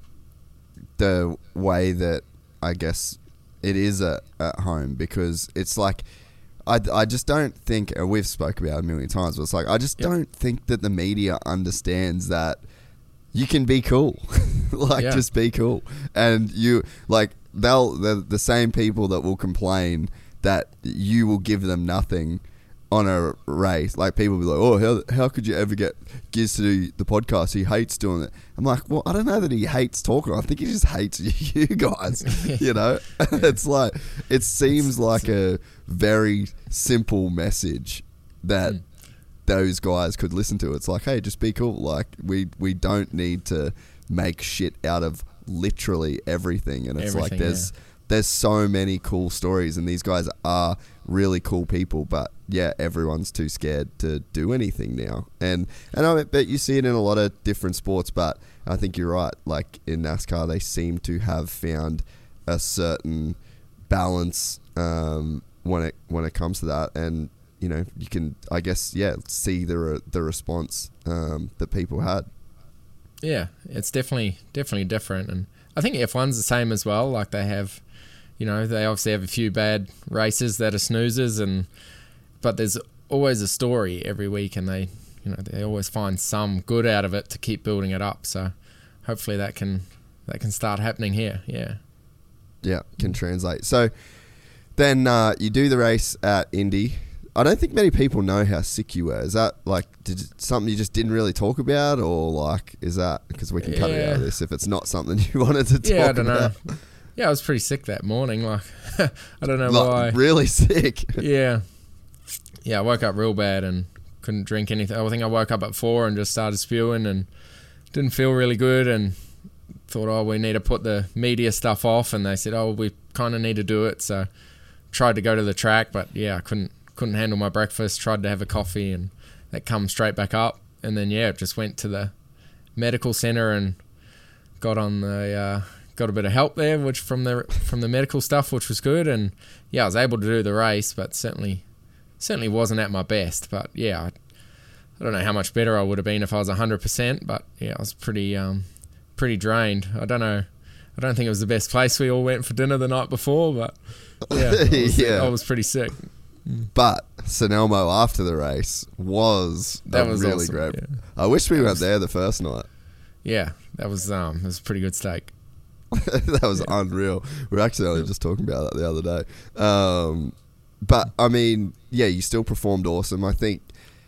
the way that I guess it is at, at home because it's like I, I just don't think and we've spoke about it a million times, but it's like I just Yep. don't think that the media understands that you can be cool, like Yeah. just be cool, and you like they'll the the same people that will complain that you will give them nothing on a race. Like people will be like, "Oh, how how could you ever get Giz to do the podcast? He hates doing it." I'm like, "Well, I don't know that he hates talking. I think he just hates you guys." you know, it's like it seems like a very simple message that those guys could listen to. It's like, "Hey, just be cool. Like we we don't need to make shit out of literally everything." And it's like Everything, there's there's so many cool stories and these guys are really cool people but yeah everyone's too scared to do anything now and and I bet you see it in a lot of different sports but I think you're right like in NASCAR they seem to have found a certain balance um, when it when it comes to that and you know you can I guess yeah see the the response um, that people had Yeah, it's definitely definitely different, and I think F1's the same as well. Like they have, you know, they obviously have a few bad races that are snoozers, and but there's always a story every week, and they, you know, they always find some good out of it to keep building it up. So hopefully that can that can start happening here. Yeah. Yeah, can translate. So then uh, you do the race at Indy. I don't think many people know how sick you were. Is that like did, something you just didn't really talk about, or like is that because we can cut it out of this if it's not something you wanted to talk Yeah, I don't know. about? Yeah, I was pretty sick that morning. Like I don't know Like, why. really sick. Yeah. Yeah, I woke up real bad and couldn't drink anything. I think I woke up at four and just started spewing and didn't feel really good and thought, oh, we need to put the media stuff off. And they said, oh, we kind of need to do it. So tried to go to the track, but yeah, I couldn't couldn't handle my breakfast. Tried to have a coffee and that come straight back up. And then yeah, just went to the medical center and got on the uh, got a bit of help there, which from the from the medical stuff, which was good. And yeah, I was able to do the race, but certainly certainly wasn't at my best. But yeah, I, I don't know how much better I would have been if I was hundred percent. But yeah, I was pretty um, pretty drained. I don't know. I don't think it was the best place we all went for dinner the night before, but yeah, I was, Yeah. I was pretty sick. But St. Elmo after the race was That was really awesome, great. yeah. I wish we That went was- there the first night. Yeah, that was um, it was a pretty good steak. that was unreal. We were actually only just talking about that the other day. Um, but I mean, yeah, you still performed awesome. I think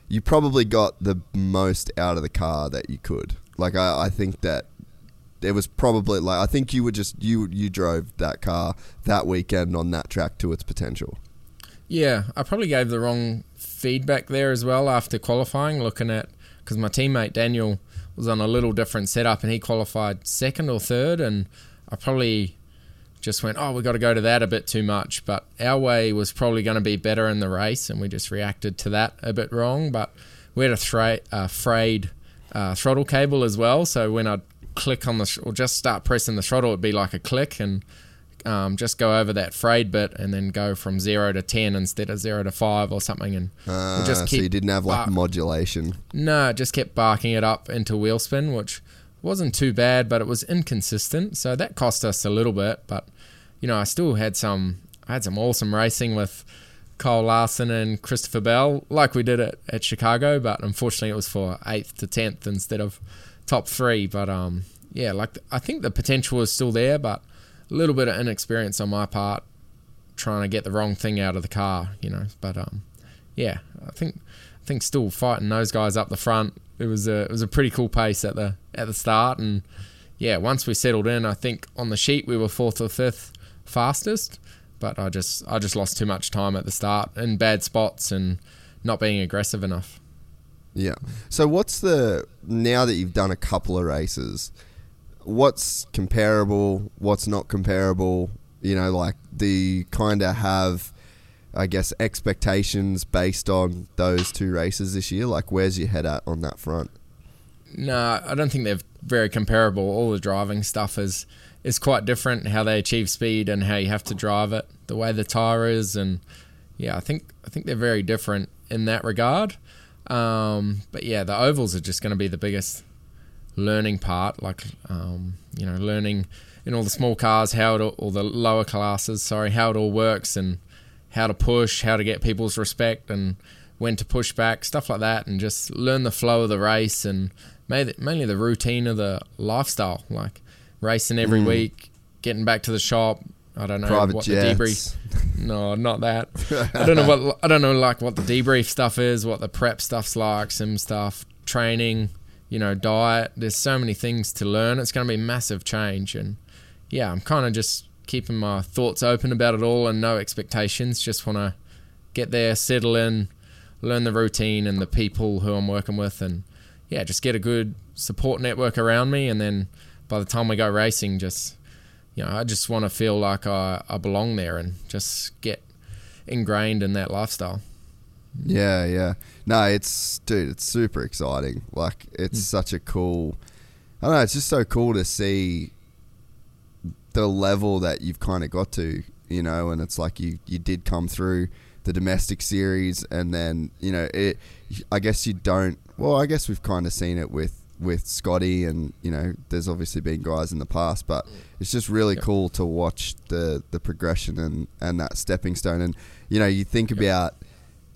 you probably got the most out of the car that you could. Like I, I think that it was probably like I think you were just you you drove that car that weekend on that track to its potential. Yeah, I probably gave the wrong feedback there as well after qualifying, looking at because my teammate Daniel was on a little different setup and he qualified second or third, and I probably just went, oh, we got to go to that a bit too much. But our way was probably going to be better in the race, and we just reacted to that a bit wrong. But we had a frayed uh, throttle cable as well, so when I'd click on the sh- or just start pressing the throttle, it'd be like a click and um, just go over that frayed bit and then go from zero to ten instead of zero to five or something, and Uh, we'll just so keep you didn't have like bar- modulation. no, just kept barking it up into wheel spin, which wasn't too bad, but it was inconsistent. So that cost us a little bit. But you know, I still had some. I had some awesome racing with Kyle Larson and Christopher Bell, like we did it at Chicago. But unfortunately, it was for eighth to tenth instead of top three. But um, yeah, like I think the potential is still there, but a little bit of inexperience on my part, trying to get the wrong thing out of the car. You know, but um, yeah, I think I think still fighting those guys up the front. It was a it was a pretty cool pace at the at the start, and yeah, once we settled in, I think on the sheet we were fourth or fifth fastest, but I just I just lost too much time at the start in bad spots and not being aggressive enough. Yeah. So what's the now that you've done a couple of races, what's comparable, what's not comparable? You know, like you kind of have I guess expectations based on those two races this year? Like where's your head at on that front? No, I don't think they're very comparable. All the driving stuff is is quite different. How they achieve speed and how you have to drive it, the way the tire is, and yeah, I think I think they're very different in that regard. Um, but yeah, the ovals are just going to be the biggest learning part. Like um, you know, learning in all the small cars how it all, or the lower classes, sorry, how it all works and how to push, how to get people's respect, and when to push back, stuff like that, and just learn the flow of the race and mainly mainly the routine of the lifestyle, like racing every week, getting back to the shop. I don't know Private what jets. the debrief. No, not that. I don't know what I don't know like what the debrief stuff is, what the prep stuff's like, sim stuff, training, you know, diet. There's so many things to learn. It's going to be massive change, and yeah, I'm kind of just keeping my thoughts open about it all and no expectations. Just want to get there, settle in, learn the routine and the people who I'm working with, and yeah, just get a good support network around me. And then by the time we go racing, just you know, I just want to feel like I, I belong there and just get ingrained in that lifestyle. Yeah, yeah. No, it's dude, it's super exciting. Like it's hmm. such a cool I don't know, it's just so cool to see the level that you've kind of got to, you know, and it's like you you did come through the domestic series and then, you know, it I guess you don't well, I guess we've kind of seen it with with Scotty and, you know, there's obviously been guys in the past, but hmm. it's just really cool to watch the the progression and and that stepping stone. And you know, you think about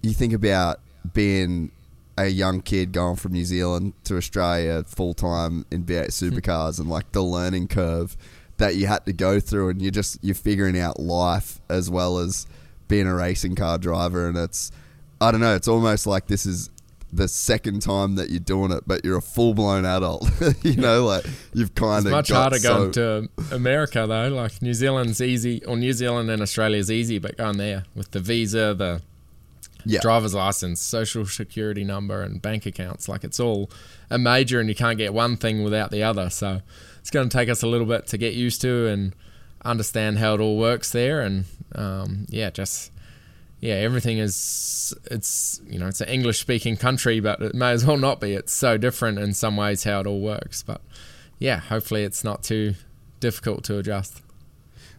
you think about being a young kid going from New Zealand to Australia full time in V8 hmm. supercars and like the learning curve that you had to go through and you're just you're figuring out life as well as being a racing car driver and it's I don't know it's almost like this is the second time that you're doing it but you're a full blown adult. You know like you've kind of much got harder so, going to America though. Like New Zealand's easy, or New Zealand and Australia's easy, but going there with the visa, the yeah driver's license, social security number, and bank accounts, like it's all a major, and you can't get one thing without the other. So it's going to take us a little bit to get used to and understand how it all works there, and um, yeah, just yeah, everything is it's you know it's an English speaking country, but it may as well not be. It's so different in some ways how it all works, but yeah, hopefully it's not too difficult to adjust.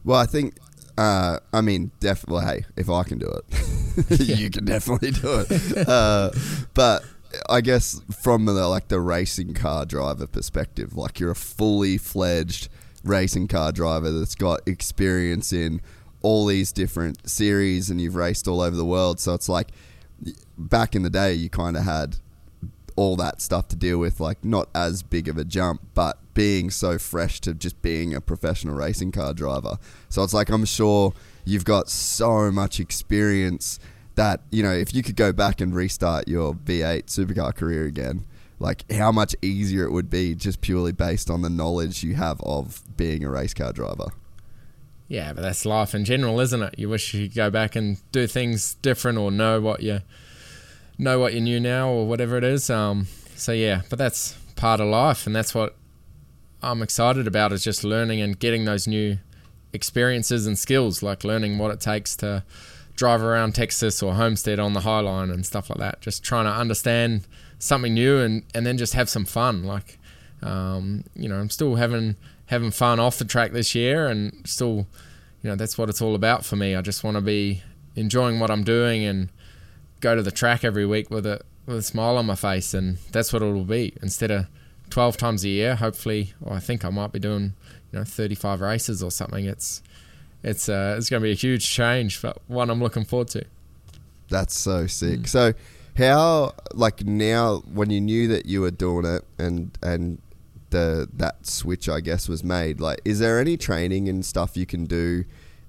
Well, I think, uh, I mean, definitely. Hey, if I can do it, you can definitely do it. Uh, but I guess from the like the racing car driver perspective, like you're a fully fledged racing car driver that's got experience in all these different series, and you've raced all over the world. So it's like back in the day, you kind of had all that stuff to deal with, like not as big of a jump, but being so fresh to just being a professional racing car driver. So it's like I'm sure you've got so much experience that, you know, if you could go back and restart your V8 supercar career again, like how much easier it would be just purely based on the knowledge you have of being a race car driver. Yeah, but that's life in general, isn't it? You wish you could go back and do things different or know what you know what you knew now or whatever it is. Um, so yeah, but that's part of life, and that's what I'm excited about is just learning and getting those new experiences and skills, like learning what it takes to drive around Texas or Homestead on the High Line and stuff like that. Just trying to understand something new and, and then just have some fun. Like, um, you know, I'm still having having fun off the track this year and still, you know that's what it's all about for me. I just want to be enjoying what I'm doing and go to the track every week with a with a smile on my face, and that's what it'll be. Instead of 12 times a year, hopefully, or I think I might be doing you know 35 races or something. It's it's uh, it's going to be a huge change, but one I'm looking forward to. That's so sick. Mm. So, how like now when you knew that you were doing it and and the that switch I guess was made. Like, is there any training and stuff you can do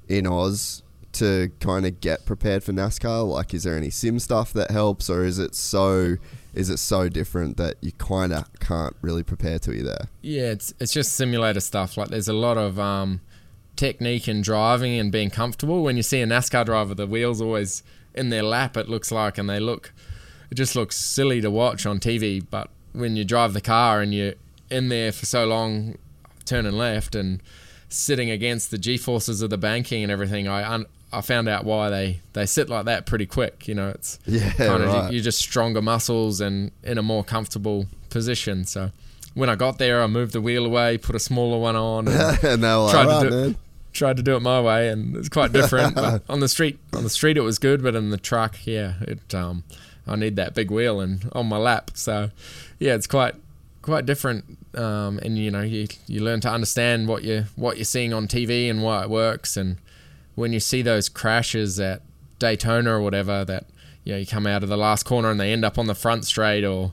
in Oz to kind of get prepared for NASCAR? Like, is there any sim stuff that helps, or is it so is it so different that you kind of can't really prepare to you're there? Yeah, it's it's just simulator stuff. Like there's a lot of um, technique in driving and being comfortable. When you see a NASCAR driver, the wheels always in their lap. It looks like, and they look, it just looks silly to watch on TV. But when you drive the car and you're in there for so long, turning left and sitting against the G forces of the banking and everything, I un- I found out why they, they sit like that pretty quick. You know, it's Yeah, kind of right. you're just stronger muscles and in a more comfortable position. So when I got there, I moved the wheel away, put a smaller one on, and and they were like, tried "Alright, to do man." tried to do it my way, and it's quite different. but on the street, on the street, it was good, but in the truck, yeah, it um, I need that big wheel and on my lap. So yeah, it's quite quite different. Um, and you know, you you learn to understand what you what you're seeing on TV and why it works, and when you see those crashes at Daytona or whatever, that you know you come out of the last corner and they end up on the front straight, or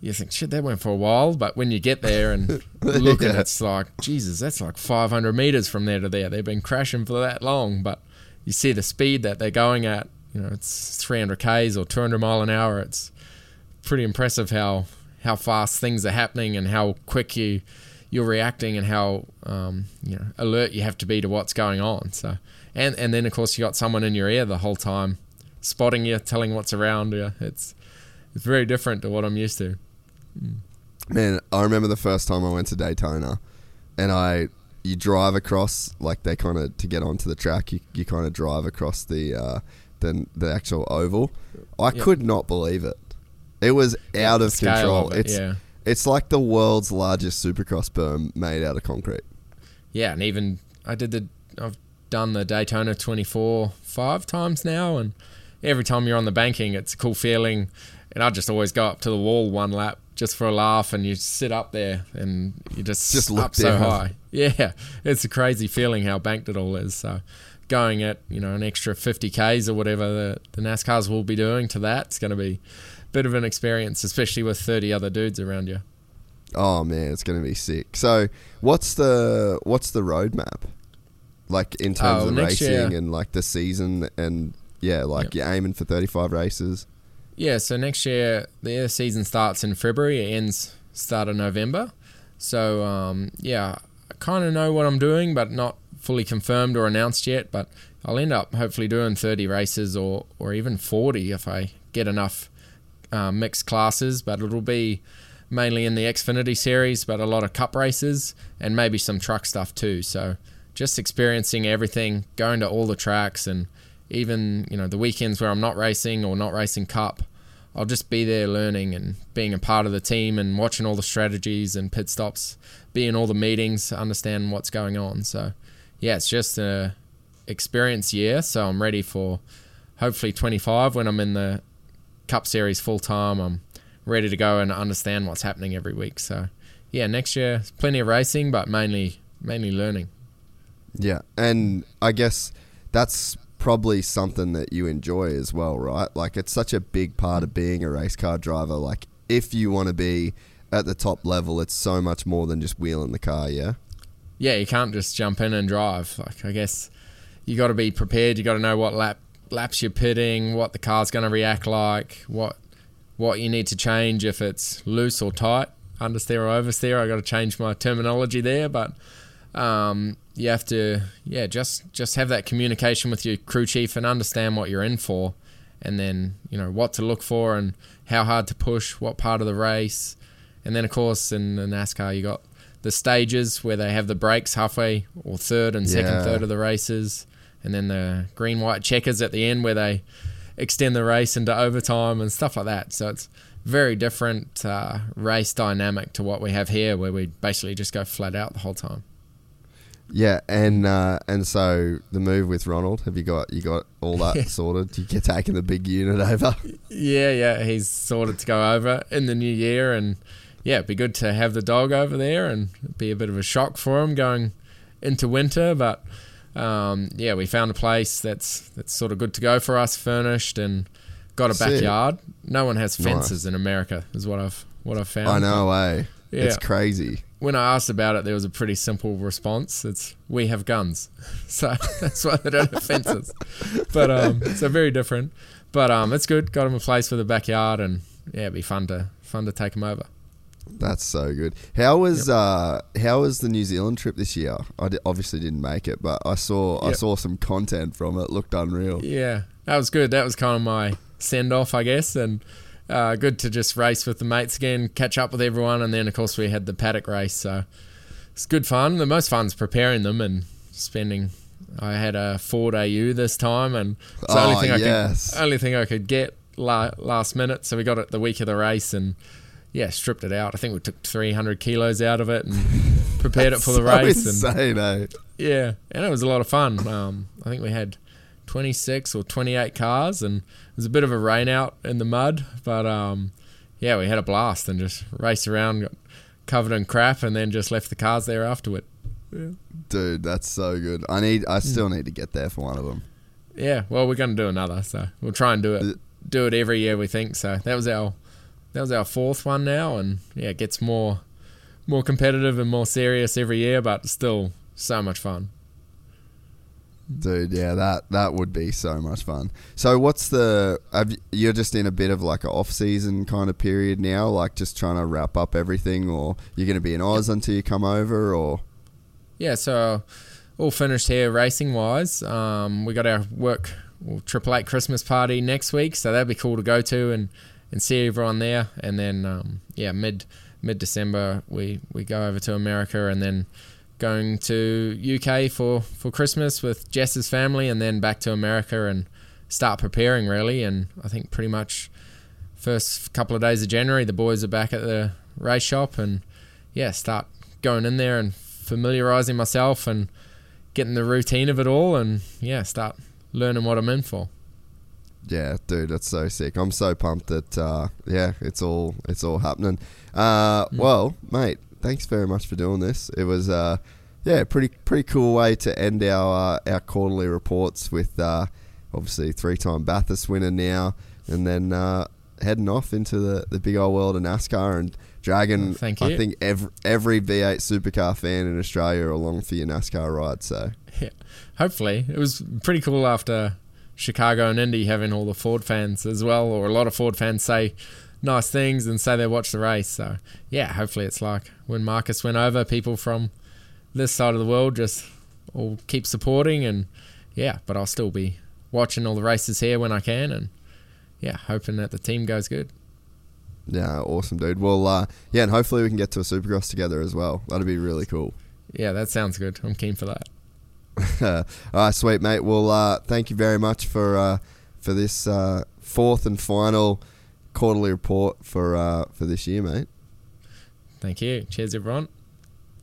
you think shit that went for a while, but when you get there and look at Yeah. it's like Jesus, that's like 500 meters from there to there. They've been crashing for that long, but you see the speed that they're going at. You know, it's 300 k's or 200 mile an hour. It's pretty impressive how how fast things are happening and how quick you you're reacting and how um, you know alert you have to be to what's going on. So and and then of course you got someone in your ear the whole time, spotting you, telling what's around you. It's it's very different to what I'm used to. Man, I remember the first time I went to Daytona, and I you drive across like they kind of to get onto the track. You, you kind of drive across the uh, the the actual oval. I could not believe it. It was out of scale control. of it, it's yeah. It's like the world's largest supercross berm made out of concrete. Yeah, and even I did the I've done the Daytona 24 five times now, and every time you're on the banking, it's a cool feeling. And I just always go up to the wall one lap just for a laugh, and you sit up there and you just Just look up so high. Yeah, it's a crazy feeling how banked it all is. So going at you know an extra 50 k's or whatever the, the NASCARs will be doing to that, it's going to be bit of an experience, especially with 30 other dudes around you. Oh man, it's gonna be sick. So, what's the what's the roadmap? Like in terms Oh, of racing year- and like the season and yeah, like Yep. you're aiming for 35 races. Yeah, so next year the season starts in February, it ends start of November. So um, yeah, I kind of know what I'm doing, but not fully confirmed or announced yet. But I'll end up hopefully doing 30 races or or even 40 if I get enough uh, mixed classes. But it'll be mainly in the Xfinity series, but a lot of cup races and maybe some truck stuff too. So just experiencing everything, going to all the tracks, and even you know the weekends where I'm not racing or not racing cup. I'll just be there learning and being a part of the team and watching all the strategies and pit stops, be in all the meetings, understand what's going on. So, yeah, it's just a experience year. So I'm ready for hopefully 25 when I'm in the Cup Series full time. I'm ready to go and understand what's happening every week. So, yeah, next year plenty of racing, but mainly mainly learning. Yeah, and I guess that's probably something that you enjoy as well, right? Like it's such a big part of being a race car driver. Like if you want to be at the top level, it's so much more than just wheeling the car. Yeah. yeah, you can't just jump in and drive. Like I guess you got to be prepared. You got to know what lap laps you're pitting, what the car's going to react like, what what you need to change if it's loose or tight, understeer or oversteer. I got to change my terminology there, but um, you have to yeah just just have that communication with your crew chief and understand what you're in for, and then you know what to look for and how hard to push, what part of the race, and then of course in the NASCAR you got the stages where they have the breaks halfway or third and second Yeah. third of the races, and then the green white checkers at the end where they extend the race into overtime and stuff like that. So it's very different uh, race dynamic to what we have here, where we basically just go flat out the whole time. Yeah, and uh, and so the move with Ronald, have you got you got all that sorted? You get taking the big unit over. Yeah, yeah, he's sorted to go over in the new year, and yeah, it'd be good to have the dog over there, and be a bit of a shock for him going into winter. But um, yeah, we found a place that's that's sort of good to go for us, furnished, and got a Sick. backyard. No one has Nice. fences in America, is what I've what I've found. I know, eh? It's crazy. When I asked about it, there was a pretty simple response. It's we have guns, so that's why they don't have fences. But um, so very different. But um, it's good. Got him a place for the backyard, and yeah, it'd be fun to fun to take him over. That's so good. How was uh how was the New Zealand trip this year? I obviously didn't make it, but I saw I saw some content from it. Looked unreal. Yeah, that was good. That was kind of my send off, I guess, and uh, good to just race with the mates again, catch up with everyone, and then of course we had the paddock race, so it's good fun. The most fun's preparing them and spending. I had a Ford AU this time, and it's the only Oh, thing I yes. could only thing I could get la- last minute. So we got it the week of the race, and yeah, stripped it out. I think we took 300 kilos out of it and prepared it for the So race. and insane, eh? yeah, and it was a lot of fun. Um, I think we had 26 or 28 cars, and it was a bit of a rain out in the mud, but um, yeah, we had a blast and just raced around, got covered in crap, and then just left the cars there afterward. Dude, that's so good. I need I still need to get there for one of them. Yeah, well, we're going to do another, so we'll try and do it, do it every year. We think so. That was our that was our fourth one now, and yeah, it gets more more competitive and more serious every year, but still so much fun. Dude, yeah, that that would be so much fun. So, what's the? Have, you- you're just in a bit of like an off-season kind of period now, like just trying to wrap up everything, or you're going to be in Oz until you come over, or yeah, so all finished here racing wise. Um, we got our work well, Triple Eight Christmas party next week, so that'd be cool to go to and, and see everyone there. And then um, yeah, mid mid December we, we go over to America and then going to UK for, for Christmas with Jess's family and then back to America and start preparing really. And I think pretty much first couple of days of January the boys are back at the race shop and yeah, start going in there and familiarizing myself and getting the routine of it all and yeah, start learning what I'm in for. Yeah, dude, that's so sick. I'm so pumped that uh, yeah, it's all it's all happening. Uh, Well, mate, thanks very much for doing this. It was uh, yeah, pretty pretty cool way to end our uh, our quarterly reports with uh, obviously three time Bathurst winner now, and then uh, heading off into the, the big old world of NASCAR and dragging. Oh, I think every every V8 supercar fan in Australia along for your NASCAR ride. So Yeah, hopefully it was pretty cool after Chicago and Indy having all the Ford fans as well, or a lot of Ford fans say nice things and say they watched the race. So yeah, hopefully it's like when Marcos went over, people from this side of the world just all keep supporting and yeah, but I'll still be watching all the races here when I can and yeah, hoping that the team goes good. yeah, awesome, dude. Well, uh, yeah, and hopefully we can get to a supercross together as well. That'd be really cool. Yeah, that sounds good. I'm keen for that. All right, sweet mate. Well, uh, thank you very much for uh, for this uh, fourth and final quarterly report for uh, for this year, mate. Thank you. Cheers, everyone.